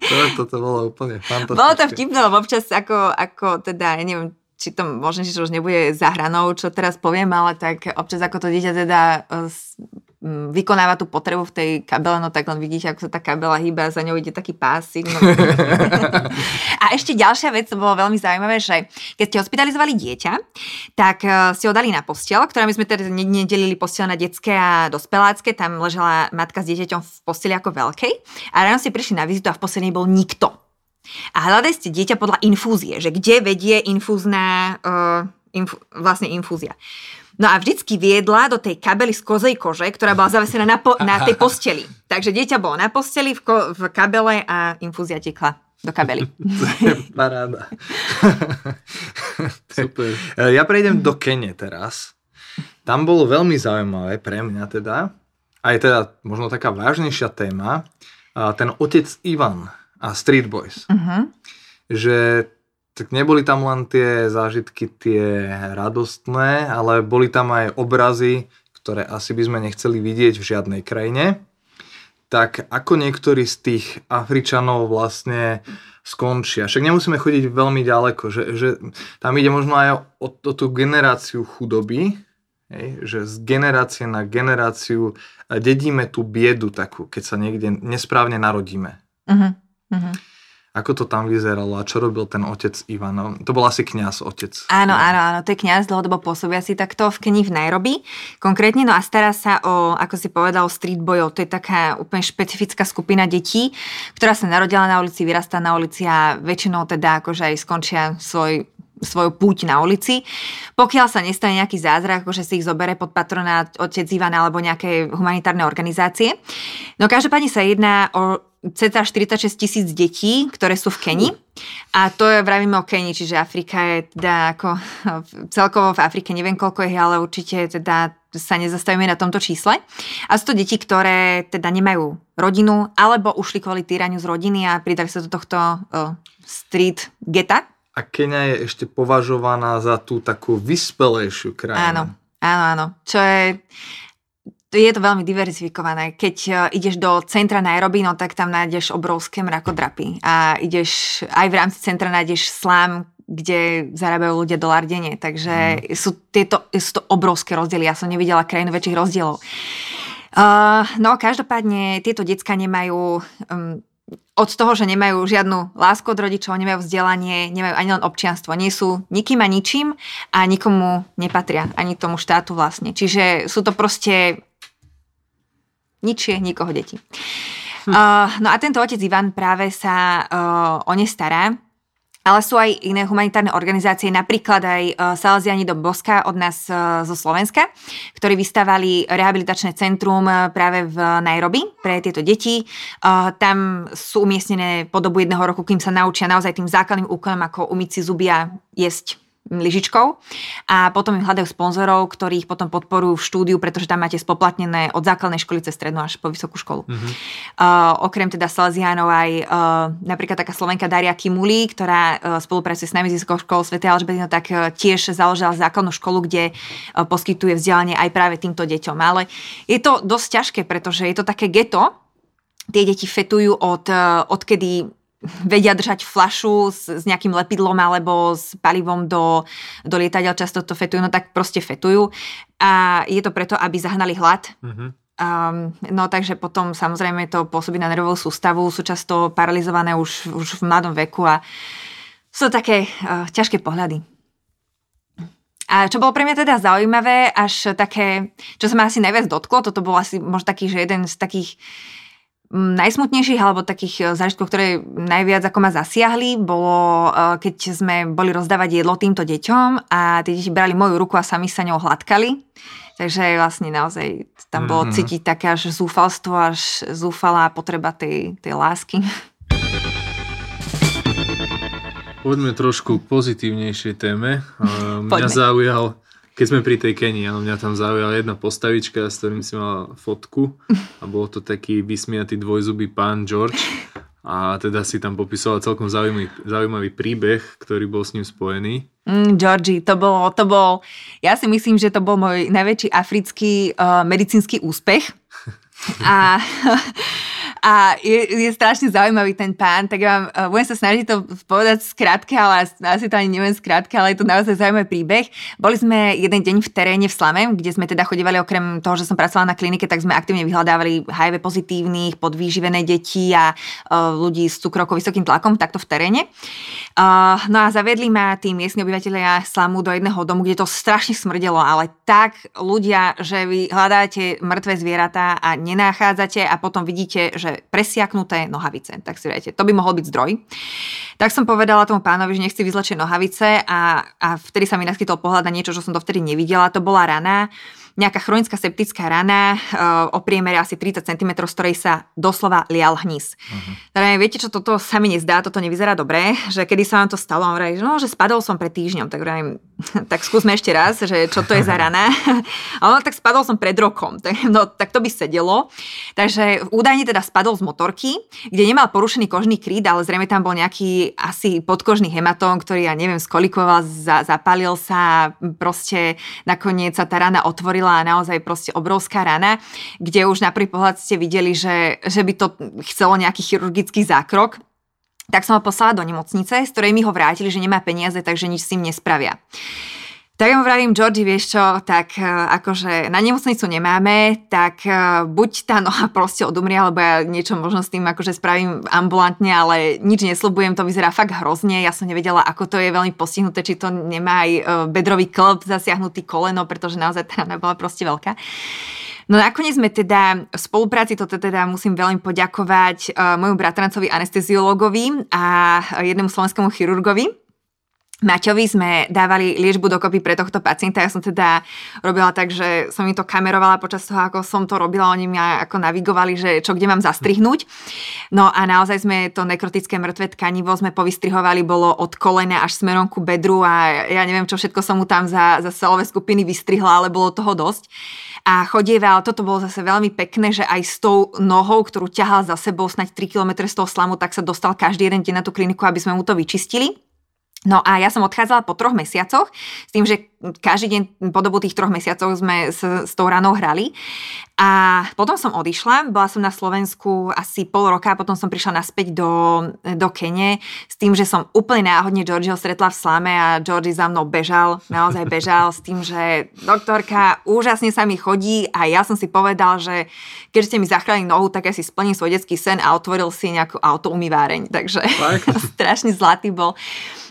To, toto bolo úplne fantastické. Bolo to vtipné, lebo občas ako, ako teda, ja neviem, či to možno, že už nebude za hranou, čo teraz poviem, ale tak občas ako to dieťa teda e, vykonáva tú potrebu v tej kabele, no tak len vidíte, ako sa tá kabela hýba a za ňou ide taký pásik. No. a ešte ďalšia vec, bolo veľmi zaujímavé, že keď ste hospitalizovali dieťa, tak e, ste ho dali na postel, ktorá my sme teda ne- nedelili postel na detské a dospelácké, tam ležela matka s dieťaťom v posteli ako veľkej a ráno ste prišli na vizitu a v posteli nebol nikto. A hľadali ste dieťa podľa infúzie, že kde vedie infúzna, uh, infu, vlastne infúzia. No a vždycky viedla do tej kabely z kozej kože, ktorá bola zavesená na, po, na tej posteli. Takže dieťa bolo na posteli v, ko, v kabele a infúzia tekla do kabely. Paráda. Super. E, Ja prejdem do Kene teraz. Tam bolo veľmi zaujímavé pre mňa teda, aj teda možno taká vážnejšia téma, a ten otec Ivan a Street Boys. Uh-huh. Že tak neboli tam len tie zážitky, tie radostné, ale boli tam aj obrazy, ktoré asi by sme nechceli vidieť v žiadnej krajine. Tak ako niektorí z tých Afričanov vlastne skončia. Však nemusíme chodiť veľmi ďaleko, že, že tam ide možno aj o, o tú generáciu chudoby, hej, že z generácie na generáciu dedíme tú biedu takú, keď sa niekde nesprávne narodíme. Uh-huh. Uh-huh. Ako to tam vyzeralo a čo robil ten otec Ivan? No, To bol asi kňaz otec. Áno, áno, áno, to je kňaz dlhodobo pôsobia si takto v Keni v Nairobi. Konkrétne, no a stará sa o, ako si povedal, o street boyov. To je taká úplne špecifická skupina detí, ktorá sa narodila na ulici, vyrastá na ulici a väčšinou teda akože aj skončia svoj svoju púť na ulici. Pokiaľ sa nestane nejaký zázrak, že si ich zobere pod patronát otec Ivan alebo nejaké humanitárne organizácie. No každopádne sa jedná o cca 46 tisíc detí, ktoré sú v Keni. A to je, vravíme o Keni, čiže Afrika je teda ako celkovo v Afrike, neviem koľko je, ale určite teda sa nezastavíme na tomto čísle. A sú to deti, ktoré teda nemajú rodinu, alebo ušli kvôli týraniu z rodiny a pridali sa do tohto uh, street geta. A Kenia je ešte považovaná za tú takú vyspelejšiu krajinu. Áno, áno, áno. Čo je... Je to veľmi diverzifikované. Keď uh, ideš do centra Nairobi, no tak tam nájdeš obrovské mrakodrapy. A ideš, aj v rámci centra nájdeš slám, kde zarábajú ľudia dolár denne. Takže mm. sú, tieto, sú to obrovské rozdiely. Ja som nevidela krajinu väčších rozdielov. Uh, no, každopádne tieto decka nemajú... Um, od toho, že nemajú žiadnu lásku od rodičov, nemajú vzdelanie, nemajú ani len občianstvo, nie sú nikým a ničím a nikomu nepatria, ani tomu štátu vlastne. Čiže sú to proste ničie nikoho deti. Hm. Uh, no a tento otec Ivan práve sa uh, o ne stará, ale sú aj iné humanitárne organizácie, napríklad aj Salesiani do Boska od nás zo Slovenska, ktorí vystavali rehabilitačné centrum práve v Nairobi pre tieto deti. Tam sú umiestnené po dobu jedného roku, kým sa naučia naozaj tým základným úkonom, ako umyť si zuby a jesť lyžičkou a potom im hľadajú sponzorov, ktorí ich potom podporujú v štúdiu, pretože tam máte spoplatnené od základnej školy cez strednú až po vysokú školu. Mm-hmm. Uh, okrem teda Salesiánov aj uh, napríklad taká Slovenka Daria Kimuli, ktorá uh, spolupracuje s nami z vysokou školou Sv. Alžbetino, tak uh, tiež založila základnú školu, kde uh, poskytuje vzdelanie aj práve týmto deťom. Ale je to dosť ťažké, pretože je to také geto, tie deti fetujú od, uh, odkedy vedia držať flašu s, s nejakým lepidlom alebo s palivom do, do lietadiel, často to fetujú, no tak proste fetujú. A je to preto, aby zahnali hlad. Mhm. Um, no takže potom samozrejme to pôsobí na nervovú sústavu, sú často paralizované už, už v mladom veku a sú také uh, ťažké pohľady. A čo bolo pre mňa teda zaujímavé, až také, čo sa ma asi najviac dotklo, toto bol asi možno taký, že jeden z takých mm, najsmutnejších alebo takých e, zážitkov, ktoré najviac ako ma zasiahli, bolo, e, keď sme boli rozdávať jedlo týmto deťom a tie deti brali moju ruku a sami sa ňou hladkali. Takže vlastne naozaj tam bolo mm-hmm. cítiť také až zúfalstvo, až zúfalá potreba tej, tej lásky. Poďme trošku pozitívnejšej téme. Mňa Poďme. zaujal, keď sme pri tej Kenii, ale mňa tam zaujala jedna postavička, s ktorým si mal fotku a bol to taký vysmiatý dvojzubý pán George a teda si tam popisoval celkom zaujímavý, zaujímavý príbeh, ktorý bol s ním spojený. Mm, Georgie, to bol, to bol, ja si myslím, že to bol môj najväčší africký uh, medicínsky úspech. A a je, je strašne zaujímavý ten pán, tak ja vám, uh, budem sa snažiť to povedať skrátke, ale asi to ani neviem skrátke, ale je to naozaj zaujímavý príbeh. Boli sme jeden deň v teréne v Slame, kde sme teda chodívali okrem toho, že som pracovala na klinike, tak sme aktívne vyhľadávali HIV pozitívnych, podvýživené deti a uh, ľudí s cukrovkou vysokým tlakom, takto v teréne. Uh, no a zaviedli ma tí miestni obyvateľia Slamu do jedného domu, kde to strašne smrdelo, ale tak ľudia, že vy hľadáte mŕtve zvieratá a nenachádzate a potom vidíte, že že presiaknuté nohavice. Tak si viete, to by mohol byť zdroj. Tak som povedala tomu pánovi, že nechci vyzlečie nohavice a, a vtedy sa mi naskytol pohľad na niečo, čo som dovtedy nevidela. To bola rana nejaká chronická septická rana uh, o priemere asi 30 cm, z ktorej sa doslova lial hnis. Uh-huh. Teda viete, čo toto sa mi nezdá, toto nevyzerá dobre, že kedy sa vám to stalo, on hovorí, že no, že spadol som pred týždňom, tak hovorím, tak skúsme ešte raz, že čo to je za rana. A on tak spadol som pred rokom, tak, no, tak to by sedelo. Takže údajne teda spadol z motorky, kde nemal porušený kožný kríd, ale zrejme tam bol nejaký asi podkožný hematóm, ktorý ja neviem, skolikoval, za, zapálil sa, proste nakoniec sa tá rana otvorila bola naozaj proste obrovská rana, kde už na prvý pohľad ste videli, že, že by to chcelo nejaký chirurgický zákrok, tak som ho poslala do nemocnice, z ktorej mi ho vrátili, že nemá peniaze, takže nič s tým nespravia. Tak ja mu vravím, Georgi, vieš čo, tak e, akože na nemocnicu nemáme, tak e, buď tá noha proste odumrie, alebo ja niečo možno s tým akože spravím ambulantne, ale nič nesľubujem, to vyzerá fakt hrozne. Ja som nevedela, ako to je veľmi postihnuté, či to nemá aj e, bedrový klb, zasiahnutý koleno, pretože naozaj tá bola proste veľká. No nakoniec sme teda v spolupráci, toto teda musím veľmi poďakovať uh, môjmu bratrancovi anesteziológovi a jednému slovenskému chirurgovi, Maťovi sme dávali liečbu dokopy pre tohto pacienta. Ja som teda robila tak, že som mi to kamerovala počas toho, ako som to robila. Oni mi ako navigovali, že čo kde mám zastrihnúť. No a naozaj sme to nekrotické mŕtve tkanivo sme povystrihovali, bolo od kolena až smerom ku bedru a ja neviem, čo všetko som mu tam za, za celové skupiny vystrihla, ale bolo toho dosť. A chodieval, toto bolo zase veľmi pekné, že aj s tou nohou, ktorú ťahal za sebou snať 3 km z toho slamu, tak sa dostal každý jeden deň na tú kliniku, aby sme mu to vyčistili. No a ja som odchádzala po troch mesiacoch s tým, že každý deň po dobu tých troch mesiacov sme s, s tou ranou hrali. A potom som odišla, bola som na Slovensku asi pol roka, potom som prišla naspäť do, do Kene s tým, že som úplne náhodne Georgieho stretla v Slame a Georgie za mnou bežal, naozaj bežal s tým, že doktorka, úžasne sa mi chodí a ja som si povedal, že keď ste mi zachránili nohu, tak ja si splním svoj detský sen a otvoril si nejakú autoumýváreň, takže strašne zlatý bol.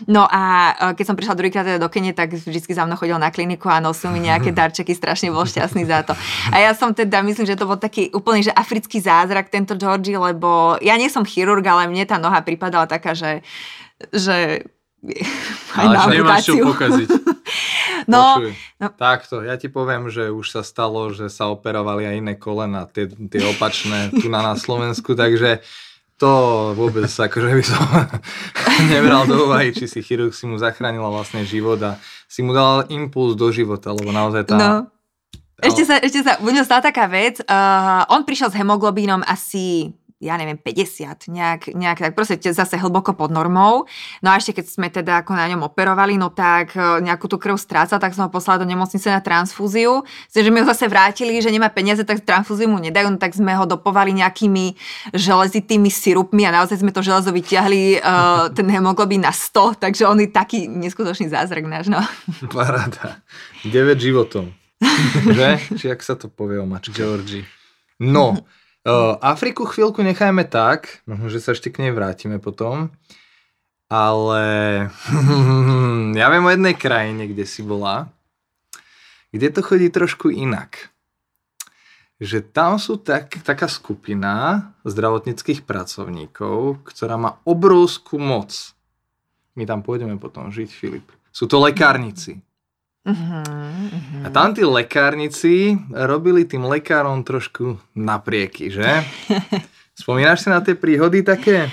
No a e, keď som prišla druhýkrát teda do Kene, tak vždy za mnou chodil na kliniku a nosil mi nejaké darčeky, strašne bol šťastný za to. A ja som teda, myslím, že to bol taký úplný, že africký zázrak tento Georgie, lebo ja nie som chirurg, ale mne tá noha pripadala taká, že, že aj ale na nemáš čo pokaziť. no, no, Takto, ja ti poviem, že už sa stalo, že sa operovali aj iné kolena, tie, tie opačné tu na, na Slovensku, takže to vôbec akože by som nebral do úvahy, či si chirurg si mu zachránila vlastne život a si mu dal impuls do života, lebo naozaj tá... No. Ešte sa, ešte sa, u stala taká vec, uh, on prišiel s hemoglobínom asi ja neviem, 50, nejak, nejak tak proste zase hlboko pod normou. No a ešte keď sme teda ako na ňom operovali, no tak e, nejakú tú krv stráca, tak som ho poslala do nemocnice na transfúziu. Čiže že mi ho zase vrátili, že nemá peniaze, tak transfúziu mu nedajú, no tak sme ho dopovali nejakými železitými sirupmi a naozaj sme to železo vyťahli, uh, ten hemoglobín na 100, takže on je taký neskutočný zázrak náš, no. Paráda. 9 životom. že? Či ak sa to povie o mačke? Georgie. No, uh, Afriku chvíľku nechajme tak, možno, že sa ešte k nej vrátime potom, ale ja viem o jednej krajine, kde si bola, kde to chodí trošku inak. Že tam sú tak, taká skupina zdravotníckých pracovníkov, ktorá má obrovskú moc. My tam pôjdeme potom žiť, Filip. Sú to lekárnici. Uh-huh, A tam tí lekárnici robili tým lekárom trošku naprieky, že? Spomínaš si na tie príhody také?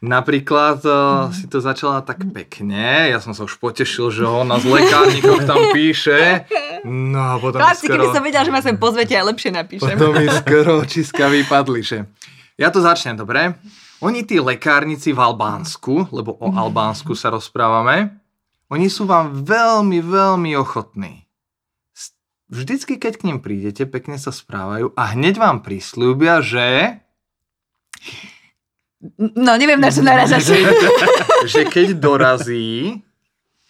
Napríklad uh, si to začala tak pekne, ja som sa už potešil, že ona z lekárnikov tam píše. No a potom Chlapci, skoro, keby som vedela, že ma sem pozvete, aj lepšie napíšem. potom mi skoro očiska vypadli, že? Ja to začnem, dobre? Oni tí lekárnici v Albánsku, lebo o Albánsku sa rozprávame, oni sú vám veľmi, veľmi ochotní. Vždycky, keď k ním prídete, pekne sa správajú a hneď vám prislúbia, že, No, neviem, na čo naražaš. že, keď dorazí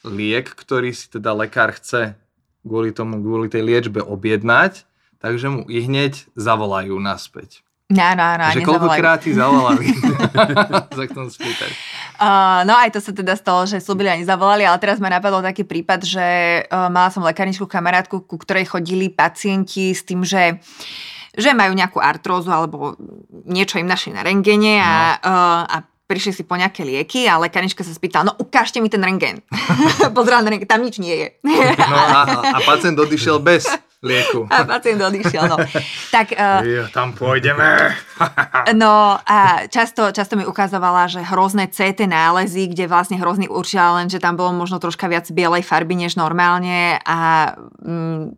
liek, ktorý si teda lekár chce kvôli tomu, kvôli tej liečbe objednať, takže mu i hneď zavolajú naspäť. No, no, no, že koľkokrát ti zavolali? sa chcem spýtať. Uh, no aj to sa teda stalo, že slúbili a nezavolali, ale teraz ma napadol taký prípad, že uh, mala som lekárničku kamarátku, ku ktorej chodili pacienti s tým, že že majú nejakú artrózu alebo niečo im našli na rengene a, uh, a prišli si po nejaké lieky a lekárnička sa spýtala, no ukážte mi ten rengen. Pozerala na rengen, tam nič nie je. No a, a pacient odišiel bez lieku. a pacient odišiel, no. Tak uh, Jo, tam pôjdeme. No a často, často mi ukazovala, že hrozné CT nálezy, kde vlastne hrozný určila len, že tam bolo možno troška viac bielej farby než normálne a, mm,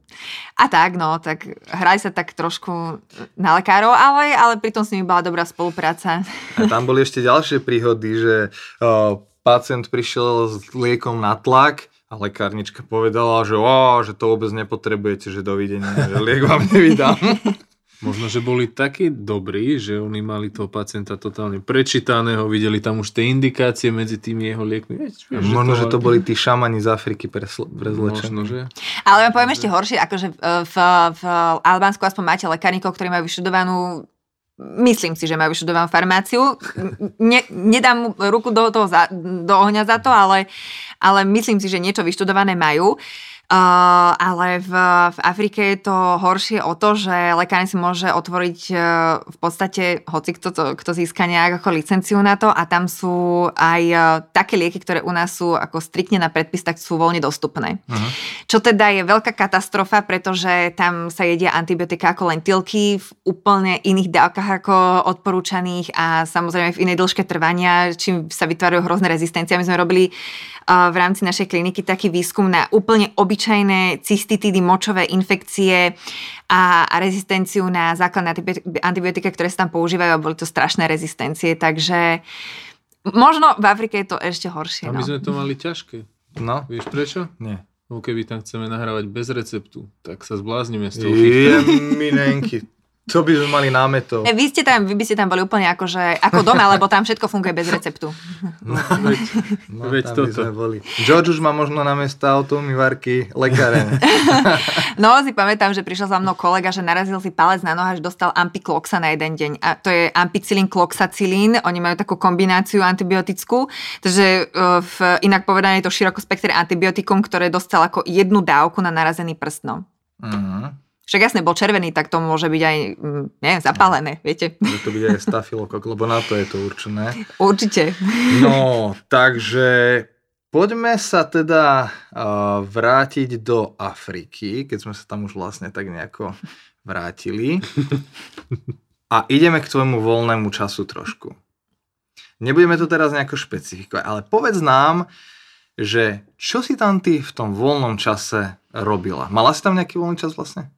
a tak, no, tak hrali sa tak trošku na lekárov, ale, ale pritom s nimi bola dobrá spolupráca. A tam boli ešte ďalšie príhody, že uh, pacient prišiel s liekom na tlak a lekárnička povedala, že, ó, že to vôbec nepotrebujete, že dovidenia, že liek vám nevydám. Možno, že boli takí dobrí, že oni mali toho pacienta totálne prečítaného, videli tam už tie indikácie medzi tými jeho liekmi. Vieš, vieš, Možno, že to boli tí šamani z Afriky presl- Možno, že? Ale vám poviem ešte horšie, akože v, v, v Albánsku aspoň máte lekárnikov, ktorí majú vyštudovanú myslím si, že majú vyštudovanú farmáciu. Ne, nedám ruku do, toho za, do ohňa za to, ale, ale myslím si, že niečo vyštudované majú. Uh, ale v, v Afrike je to horšie o to, že lekárne si môže otvoriť uh, v podstate hoci kto, to, kto získa nejak ako licenciu na to a tam sú aj uh, také lieky, ktoré u nás sú ako striktne na predpis, tak sú voľne dostupné. Uh-huh. Čo teda je veľká katastrofa, pretože tam sa jedia antibiotika ako lentilky v úplne iných dávkach ako odporúčaných a samozrejme v inej dĺžke trvania, čím sa vytvárajú hrozné rezistencie. My sme robili uh, v rámci našej kliniky taký výskum na úplne obyčajné cystitidy, močové infekcie a, a rezistenciu na základné antibiotika, ktoré sa tam používajú a boli to strašné rezistencie, takže možno v Afrike je to ešte horšie. A my No. sme to mali ťažké. No, Vieš prečo? nie. No keby tam chceme nahrávať bez receptu, tak sa zbláznime z toho. Jeminenky. To by sme mali námetov. E, Vy, ste tam, vy by ste tam boli úplne ako, že, ako doma, lebo tam všetko funguje bez receptu. No, Veď, no, Veď tam toto. sme boli. George už má možno na mesta automývarky lekáreň. No, si pamätám, že prišiel za mnou kolega, že narazil si palec na noha, že dostal ampikloxa na jeden deň. A to je ampicilín, kloxacilín. Oni majú takú kombináciu antibiotickú. Takže uh, v, inak povedané je to širokospektré antibiotikum, ktoré dostal ako jednu dávku na narazený prst. No. Mhm. Však jasne, bol červený, tak to môže byť aj, mm, neviem, zapálené, viete. Môže to byť aj stafilokok, lebo na to je to určené. Určite. No, takže poďme sa teda uh, vrátiť do Afriky, keď sme sa tam už vlastne tak nejako vrátili. A ideme k tvojmu voľnému času trošku. Nebudeme to teraz nejako špecifikovať, ale povedz nám, že čo si tam ty v tom voľnom čase robila? Mala si tam nejaký voľný čas vlastne?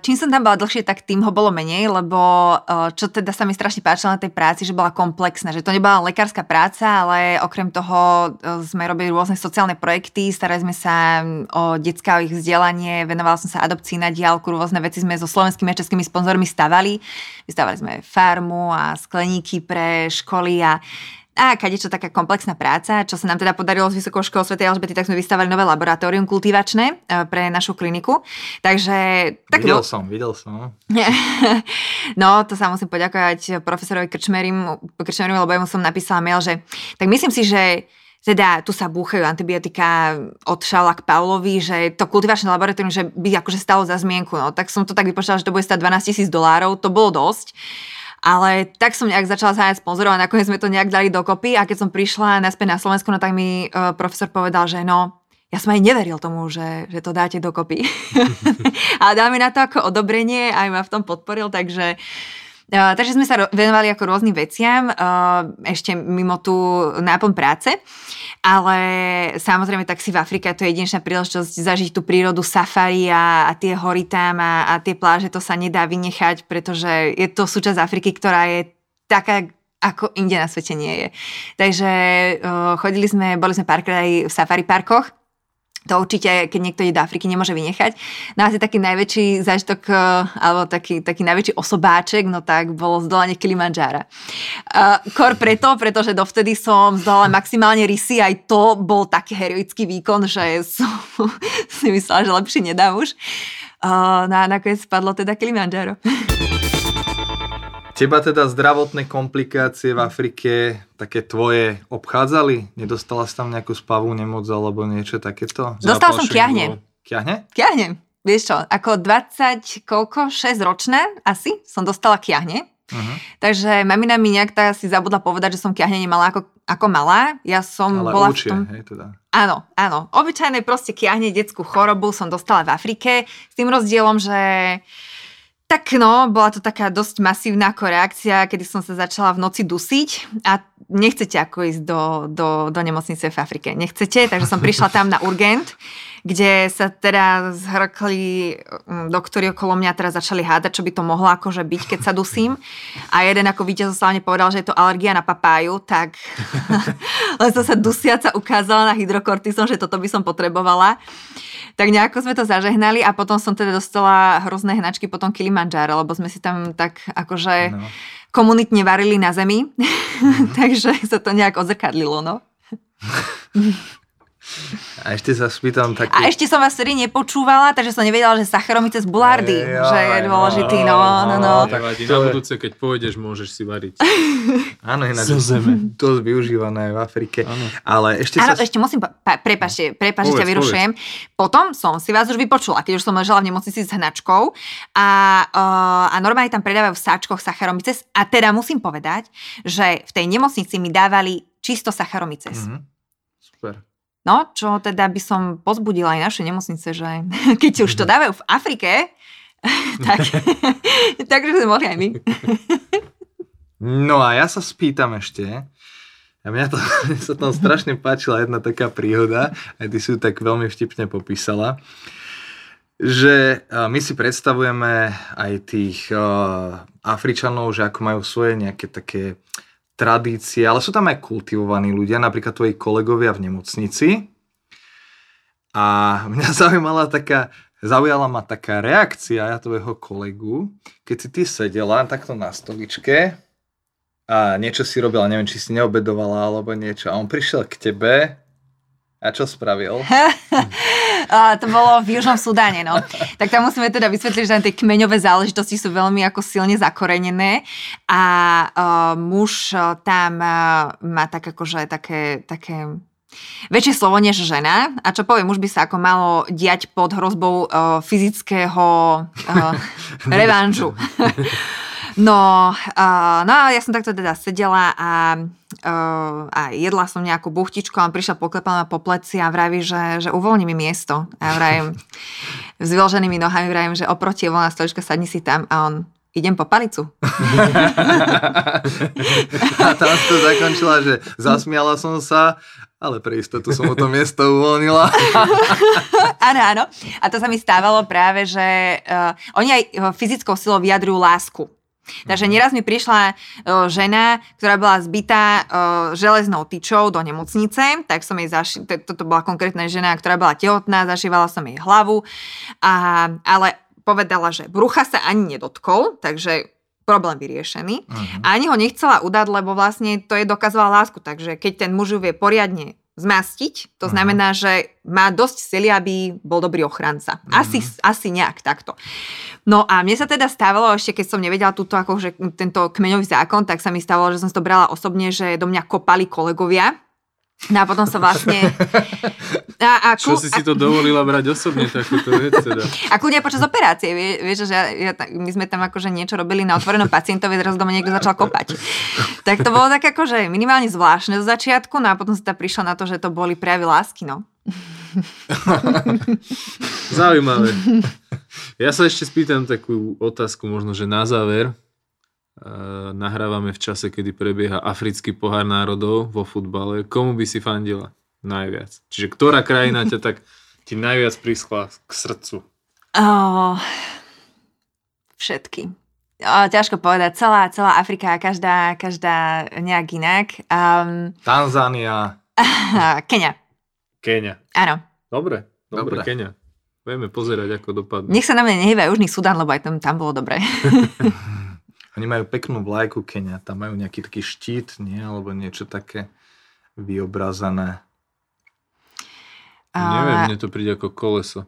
Čím som tam bola dlhšie, tak tým ho bolo menej, lebo uh, čo teda sa mi strašne páčilo na tej práci, že bola komplexná, že to nebola lekárska práca, ale okrem toho uh, sme robili rôzne sociálne projekty, starali sme sa o detská, o ich vzdelanie, venovala som sa adopcii na diálku, rôzne veci sme so slovenskými a českými sponzormi stavali. Vystavali sme farmu a skleníky pre školy a a čo taká komplexná práca, čo sa nám teda podarilo z Vysokou školou Sv. Alžbety, tak sme vystavali nové laboratórium kultivačné e, pre našu kliniku. Takže... Tak videl bol... som, videl som. no, to sa musím poďakovať profesorovi Krčmerimu, Krčmerimu, lebo ja mu som napísala mail, že tak myslím si, že teda tu sa búchajú antibiotika od Šaula k Paulovi, že to kultivačné laboratórium, že by akože stalo za zmienku. No. Tak som to tak vypočítala, že to bude stať 12 tisíc dolárov, to bolo dosť. Ale tak som nejak začala zájať sponzorov a nakoniec sme to nejak dali dokopy a keď som prišla naspäť na Slovensku, no tak mi uh, profesor povedal, že no, ja som aj neveril tomu, že, že to dáte dokopy. a dá mi na to ako odobrenie, aj ma v tom podporil, takže Uh, takže sme sa venovali ako rôznym veciam, uh, ešte mimo tú náplň práce, ale samozrejme tak si v Afrike to je jedinečná príležitosť zažiť tú prírodu safari a, a tie hory tam a, a tie pláže, to sa nedá vynechať, pretože je to súčasť Afriky, ktorá je taká ako inde na svete nie je. Takže uh, chodili sme, boli sme párkrát aj v safari parkoch, to určite, keď niekto ide do Afriky, nemôže vynechať. No asi taký najväčší zážitok, eh, alebo taký, taký najväčší osobáček, no tak bolo zdolanie Kilimanjára. Uh, kor preto, pretože dovtedy som zdolala maximálne rysy, aj to bol taký heroický výkon, že som si myslela, že lepšie nedám už. Uh, no a nakoniec spadlo teda Kilimanjaro. Teba teda zdravotné komplikácie v Afrike také tvoje obchádzali? Nedostala si tam nejakú spavú nemoc alebo niečo takéto? Dostala som kiahne. Kiahne? Kiahne. Vieš čo, ako 20, koľko, 6 ročné asi som dostala kiahne. Uh-huh. Takže mamina mi nejak tak si zabudla povedať, že som kiahne nemala ako, ako malá. Ja som Ale bola učie, v tom... hej, teda. Áno, áno. Obyčajné proste kiahne detskú chorobu som dostala v Afrike s tým rozdielom, že tak no, bola to taká dosť masívna ako reakcia, kedy som sa začala v noci dusiť a nechcete ako ísť do, do, do nemocnice v Afrike. Nechcete, takže som prišla tam na urgent, kde sa teda zhrkli mm, doktori okolo mňa teraz začali hádať, čo by to mohlo akože byť, keď sa dusím. A jeden ako víťazoslavne povedal, že je to alergia na papáju, tak len som sa dusiaca ukázala na hydrokortizon, že toto by som potrebovala. Tak nejako sme to zažehnali a potom som teda dostala hrozné hnačky potom Kilimanjaro, lebo sme si tam tak akože no. komunitne varili na zemi, mm-hmm. takže sa to nejak odzrkadlilo, no. A ešte sa spýtam taký... A ešte som vás vtedy nepočúvala, takže som nevedela, že Sacharomice z Bulardy, e, že je dôležitý, no, no, no. Tak na budúce, keď pôjdeš, môžeš si variť. Áno, ináč. Zo zeme. Dosť využívané v Afrike. Áno. Ale ešte Áno, sa... ešte musím, pa, prepašte, prepašte, ťa vyrušujem. Potom som si vás už vypočula, keď už som ležela v nemocnici s hnačkou a, uh, a normálne tam predávajú v sáčkoch Sacharomices a teda musím povedať, že v tej nemocnici mi dávali čisto Sacharomices. Mm-hmm. Super. No, čo teda by som pozbudila aj naše nemocnice, že keď už to mhm. dávajú v Afrike, tak, takže sme mohli aj my. No a ja sa spýtam ešte, a mňa, to, mňa sa tam strašne páčila jedna taká príhoda, aj ty si ju tak veľmi vtipne popísala, že my si predstavujeme aj tých uh, Afričanov, že ako majú svoje nejaké také tradície, ale sú tam aj kultivovaní ľudia, napríklad tvoji kolegovia v nemocnici. A mňa zaujímala taká, zaujala ma taká reakcia ja tvojho kolegu, keď si ty sedela takto na stoličke a niečo si robila, neviem, či si neobedovala alebo niečo a on prišiel k tebe a čo spravil? a to bolo v Južnom Sudáne, no. Tak tam musíme teda vysvetliť, že tie kmeňové záležitosti sú veľmi ako silne zakorenené a uh, muž tam uh, má tak akože také, také väčšie slovo než žena. A čo poviem, už by sa ako malo diať pod hrozbou uh, fyzického uh, revanžu. No, uh, no a ja som takto teda sedela a, uh, a jedla som nejakú buchtičku a on prišiel poklepal ma po pleci a vraví, že, že uvoľni mi miesto. A ja vravím, s vyloženými nohami vravím, že oproti je voľná stolička, sadni si tam a on, idem po palicu. a tam to zakončila, že zasmiala som sa, ale pre istotu som o to miesto uvoľnila. áno, áno. A to sa mi stávalo práve, že uh, oni aj fyzickou silou vyjadrujú lásku. Takže nieraz mi prišla uh, žena, ktorá bola zbytá uh, železnou tyčou do nemocnice, tak som jej zaši... Toto bola konkrétna žena, ktorá bola tehotná, zašívala som jej hlavu, a, ale povedala, že brucha sa ani nedotkol, takže problém vyriešený. Uh-huh. A ani ho nechcela udať, lebo vlastne to je dokazovala lásku. Takže keď ten muž ju vie poriadne zmastiť, to uh-huh. znamená, že má dosť sily, aby bol dobrý ochranca. Uh-huh. Asi, asi nejak takto. No a mne sa teda stávalo, ešte keď som nevedela túto, akože tento kmeňový zákon, tak sa mi stávalo, že som to brala osobne, že do mňa kopali kolegovia, No a potom sa vlastne... A, a Čo si si to dovolila brať osobne, takúto vec teda? A kľudne počas operácie, vie, vieš, že ja, ja, my sme tam akože niečo robili na otvorenom pacientovi, zrazu doma niekto začal kopať. Tak to bolo tak akože minimálne zvláštne z začiatku, no a potom sa ta prišla na to, že to boli prejavy lásky, no. Zaujímavé. Ja sa ešte spýtam takú otázku, možno, že na záver. Nahrávame v čase, kedy prebieha africký pohár národov vo futbale. Komu by si fandila najviac? Čiže ktorá krajina ťa tak ti najviac prischla k srdcu? Oh, všetky. Oh, ťažko povedať. Celá, celá Afrika, každá, každá nejak inak. Um, Tanzánia. Kenia. Kenia. Áno. Dobre, dobre, dobre. Kenia. Budeme pozerať, ako dopadne. Nech sa na mňa nehýba Južný Sudan, lebo aj tam, tam bolo dobre. Oni majú peknú vlajku Kenia, tam majú nejaký taký štít, nie? Alebo niečo také vyobrazené. A... Neviem, mne to príde ako koleso.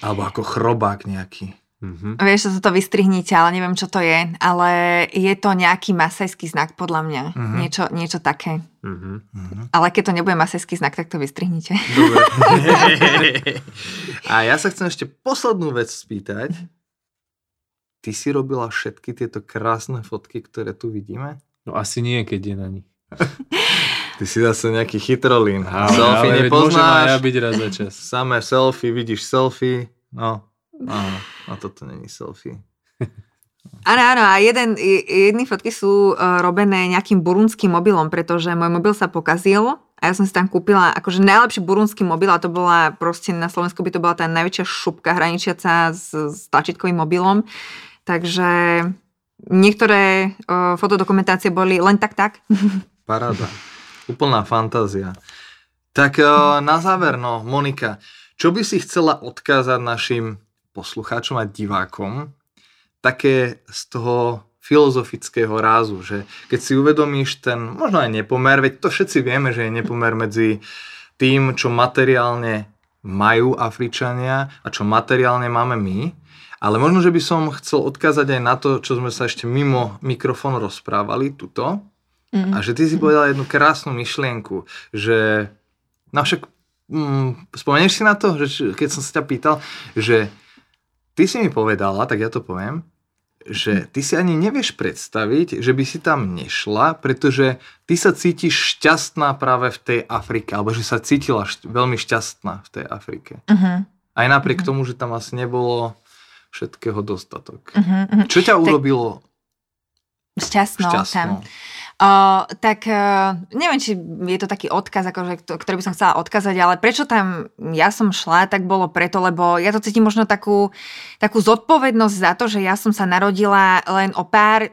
Alebo ako chrobák nejaký. Mm-hmm. Vieš, že to vystrihnite, ale neviem, čo to je. Ale je to nejaký masajský znak, podľa mňa. Mm-hmm. Niečo, niečo také. Mm-hmm. Ale keď to nebude masajský znak, tak to vystrihnite. Dobre. A ja sa chcem ešte poslednú vec spýtať ty si robila všetky tieto krásne fotky, ktoré tu vidíme? No asi nie, keď je na nich. Ty si zase nejaký chytrolín. Ale, selfie ale nepoznáš. ja byť raz za čas. Samé selfie, vidíš selfie. No, áno, a toto není selfie. Áno, áno, a jeden, jedny fotky sú uh, robené nejakým burundským mobilom, pretože môj mobil sa pokazil a ja som si tam kúpila akože najlepší burundský mobil a to bola proste na Slovensku by to bola tá najväčšia šupka hraničiaca s, s tlačítkovým mobilom. Takže niektoré uh, fotodokumentácie boli len tak tak. Paráda. Úplná fantázia. Tak uh, na záver, no, Monika, čo by si chcela odkázať našim poslucháčom a divákom také z toho filozofického rázu, že keď si uvedomíš ten, možno aj nepomer, veď to všetci vieme, že je nepomer medzi tým, čo materiálne majú Afričania a čo materiálne máme my, ale možno, že by som chcel odkázať aj na to, čo sme sa ešte mimo mikrofón rozprávali, tuto. Mm. A že ty si povedala jednu krásnu myšlienku, že no však mm, spomenieš si na to, že keď som sa ťa pýtal, že ty si mi povedala, tak ja to poviem, že ty si ani nevieš predstaviť, že by si tam nešla, pretože ty sa cítiš šťastná práve v tej Afrike, alebo že sa cítila šť- veľmi šťastná v tej Afrike. Uh-huh. Aj napriek uh-huh. tomu, že tam asi nebolo všetkého dostatok. Uh-huh, uh-huh. Čo ťa urobilo šťastnou, šťastnou? tam? Uh, tak uh, neviem, či je to taký odkaz, akože, ktorý by som chcela odkazať, ale prečo tam ja som šla, tak bolo preto, lebo ja to cítim možno takú, takú zodpovednosť za to, že ja som sa narodila len o pár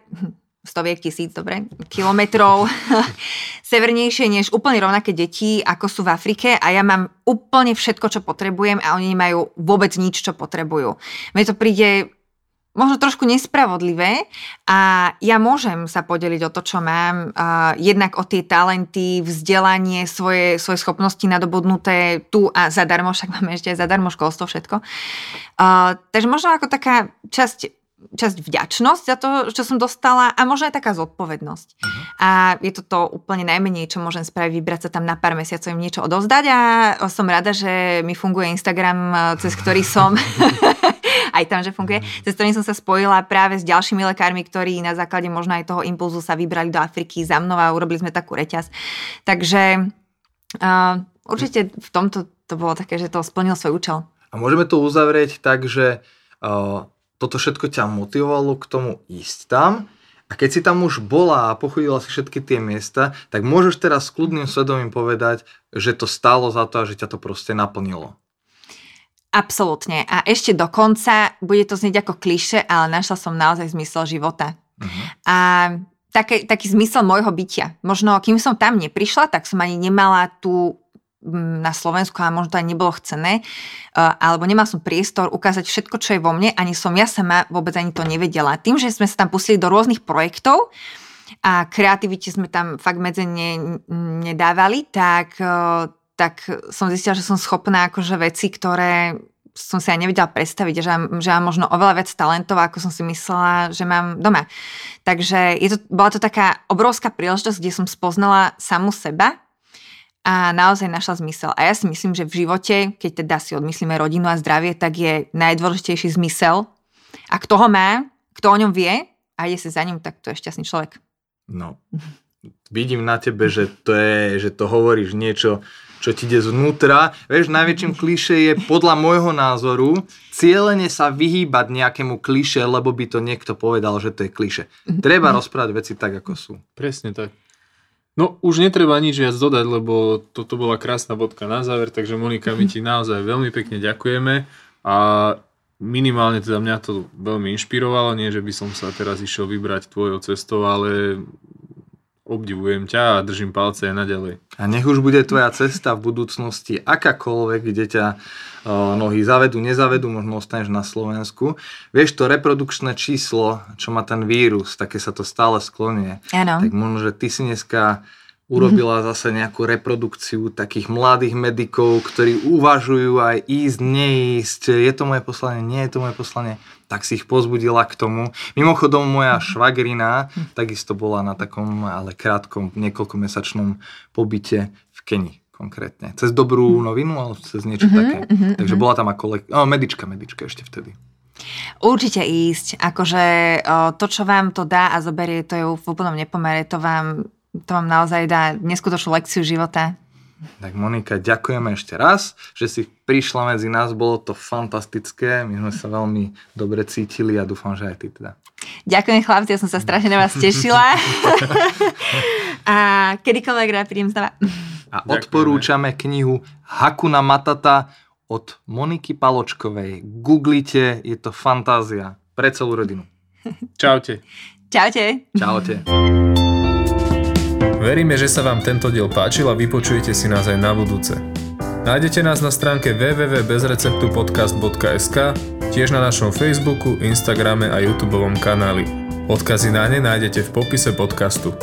stoviek tisíc, dobre, kilometrov severnejšie než úplne rovnaké deti, ako sú v Afrike a ja mám úplne všetko, čo potrebujem a oni nemajú vôbec nič, čo potrebujú. Mne to príde možno trošku nespravodlivé a ja môžem sa podeliť o to, čo mám, uh, jednak o tie talenty, vzdelanie, svoje, svoje schopnosti nadobudnuté tu a zadarmo, však máme ešte aj zadarmo školstvo, všetko. Uh, takže možno ako taká časť časť vďačnosť za to, čo som dostala a možno aj taká zodpovednosť. Uh-huh. A je to to úplne najmenej, čo môžem spraviť, vybrať sa tam na pár mesiacov im niečo odovzdať a som rada, že mi funguje Instagram, cez ktorý som aj tam, že funguje, uh-huh. cez ktorý som sa spojila práve s ďalšími lekármi, ktorí na základe možno aj toho impulzu sa vybrali do Afriky za mnou a urobili sme takú reťaz. Takže uh, určite v tomto to bolo také, že to splnil svoj účel. A môžeme to uzavrieť tak, že uh, toto všetko ťa motivovalo k tomu ísť tam a keď si tam už bola a pochodila si všetky tie miesta, tak môžeš teraz s kľudným svedomím povedať, že to stálo za to a že ťa to proste naplnilo. Absolútne. A ešte dokonca, bude to znieť ako kliše, ale našla som naozaj zmysel života. Uh-huh. A taký, taký zmysel môjho bytia. Možno, kým som tam neprišla, tak som ani nemala tú na Slovensku a možno to aj nebolo chcené, alebo nemal som priestor ukázať všetko, čo je vo mne, ani som ja sama vôbec ani to nevedela. Tým, že sme sa tam pustili do rôznych projektov a kreativite sme tam fakt medzi ne, nedávali, tak, tak som zistila, že som schopná akože veci, ktoré som si aj nevedela predstaviť, že, že mám možno oveľa viac talentov, ako som si myslela, že mám doma. Takže je to, bola to taká obrovská príležitosť, kde som spoznala samu seba a naozaj našla zmysel. A ja si myslím, že v živote, keď teda si odmyslíme rodinu a zdravie, tak je najdôležitejší zmysel. A kto ho má, kto o ňom vie a ide sa za ním, tak to je šťastný človek. No, vidím na tebe, že to, je, že to hovoríš niečo, čo ti ide zvnútra. Vieš, najväčším kliše je podľa môjho názoru cieľene sa vyhýbať nejakému kliše, lebo by to niekto povedal, že to je kliše. Treba rozprávať veci tak, ako sú. Presne tak. No už netreba nič viac dodať, lebo toto bola krásna bodka na záver, takže Monika, my ti naozaj veľmi pekne ďakujeme a minimálne teda mňa to veľmi inšpirovalo, nie že by som sa teraz išiel vybrať tvojou cestou, ale obdivujem ťa a držím palce aj naďalej. A nech už bude tvoja cesta v budúcnosti akákoľvek, kde ťa nohy zavedú, nezavedú, možno ostaneš na Slovensku. Vieš, to reprodukčné číslo, čo má ten vírus, také sa to stále sklonie. Ano. Tak možno, že ty si dneska urobila zase nejakú reprodukciu takých mladých medikov, ktorí uvažujú aj ísť, neísť, je to moje poslanie, nie je to moje poslanie, tak si ich pozbudila k tomu. Mimochodom moja švagrina takisto bola na takom, ale krátkom, niekoľkomesačnom pobyte v Keni konkrétne. Cez dobrú novinu, ale cez niečo mm-hmm, také. Mm-hmm, Takže bola tam ako le- oh, medička, medička ešte vtedy. Určite ísť. Akože to, čo vám to dá a zoberie, to je v úplnom nepomere. To vám to vám naozaj dá neskutočnú lekciu života. Tak Monika, ďakujeme ešte raz, že si prišla medzi nás, bolo to fantastické, my sme sa veľmi dobre cítili a dúfam, že aj ty teda. Ďakujem chlapci, ja som sa strašne na vás tešila. a kedykoľvek rád prídem znova. A odporúčame knihu Hakuna Matata od Moniky Paločkovej. Googlite, je to fantázia pre celú rodinu. Čaute. Čaute. Čaute. Veríme, že sa vám tento diel páčil a vypočujete si nás aj na budúce. Nájdete nás na stránke www.bezreceptupodcast.sk, tiež na našom Facebooku, Instagrame a YouTube kanáli. Odkazy na ne nájdete v popise podcastu.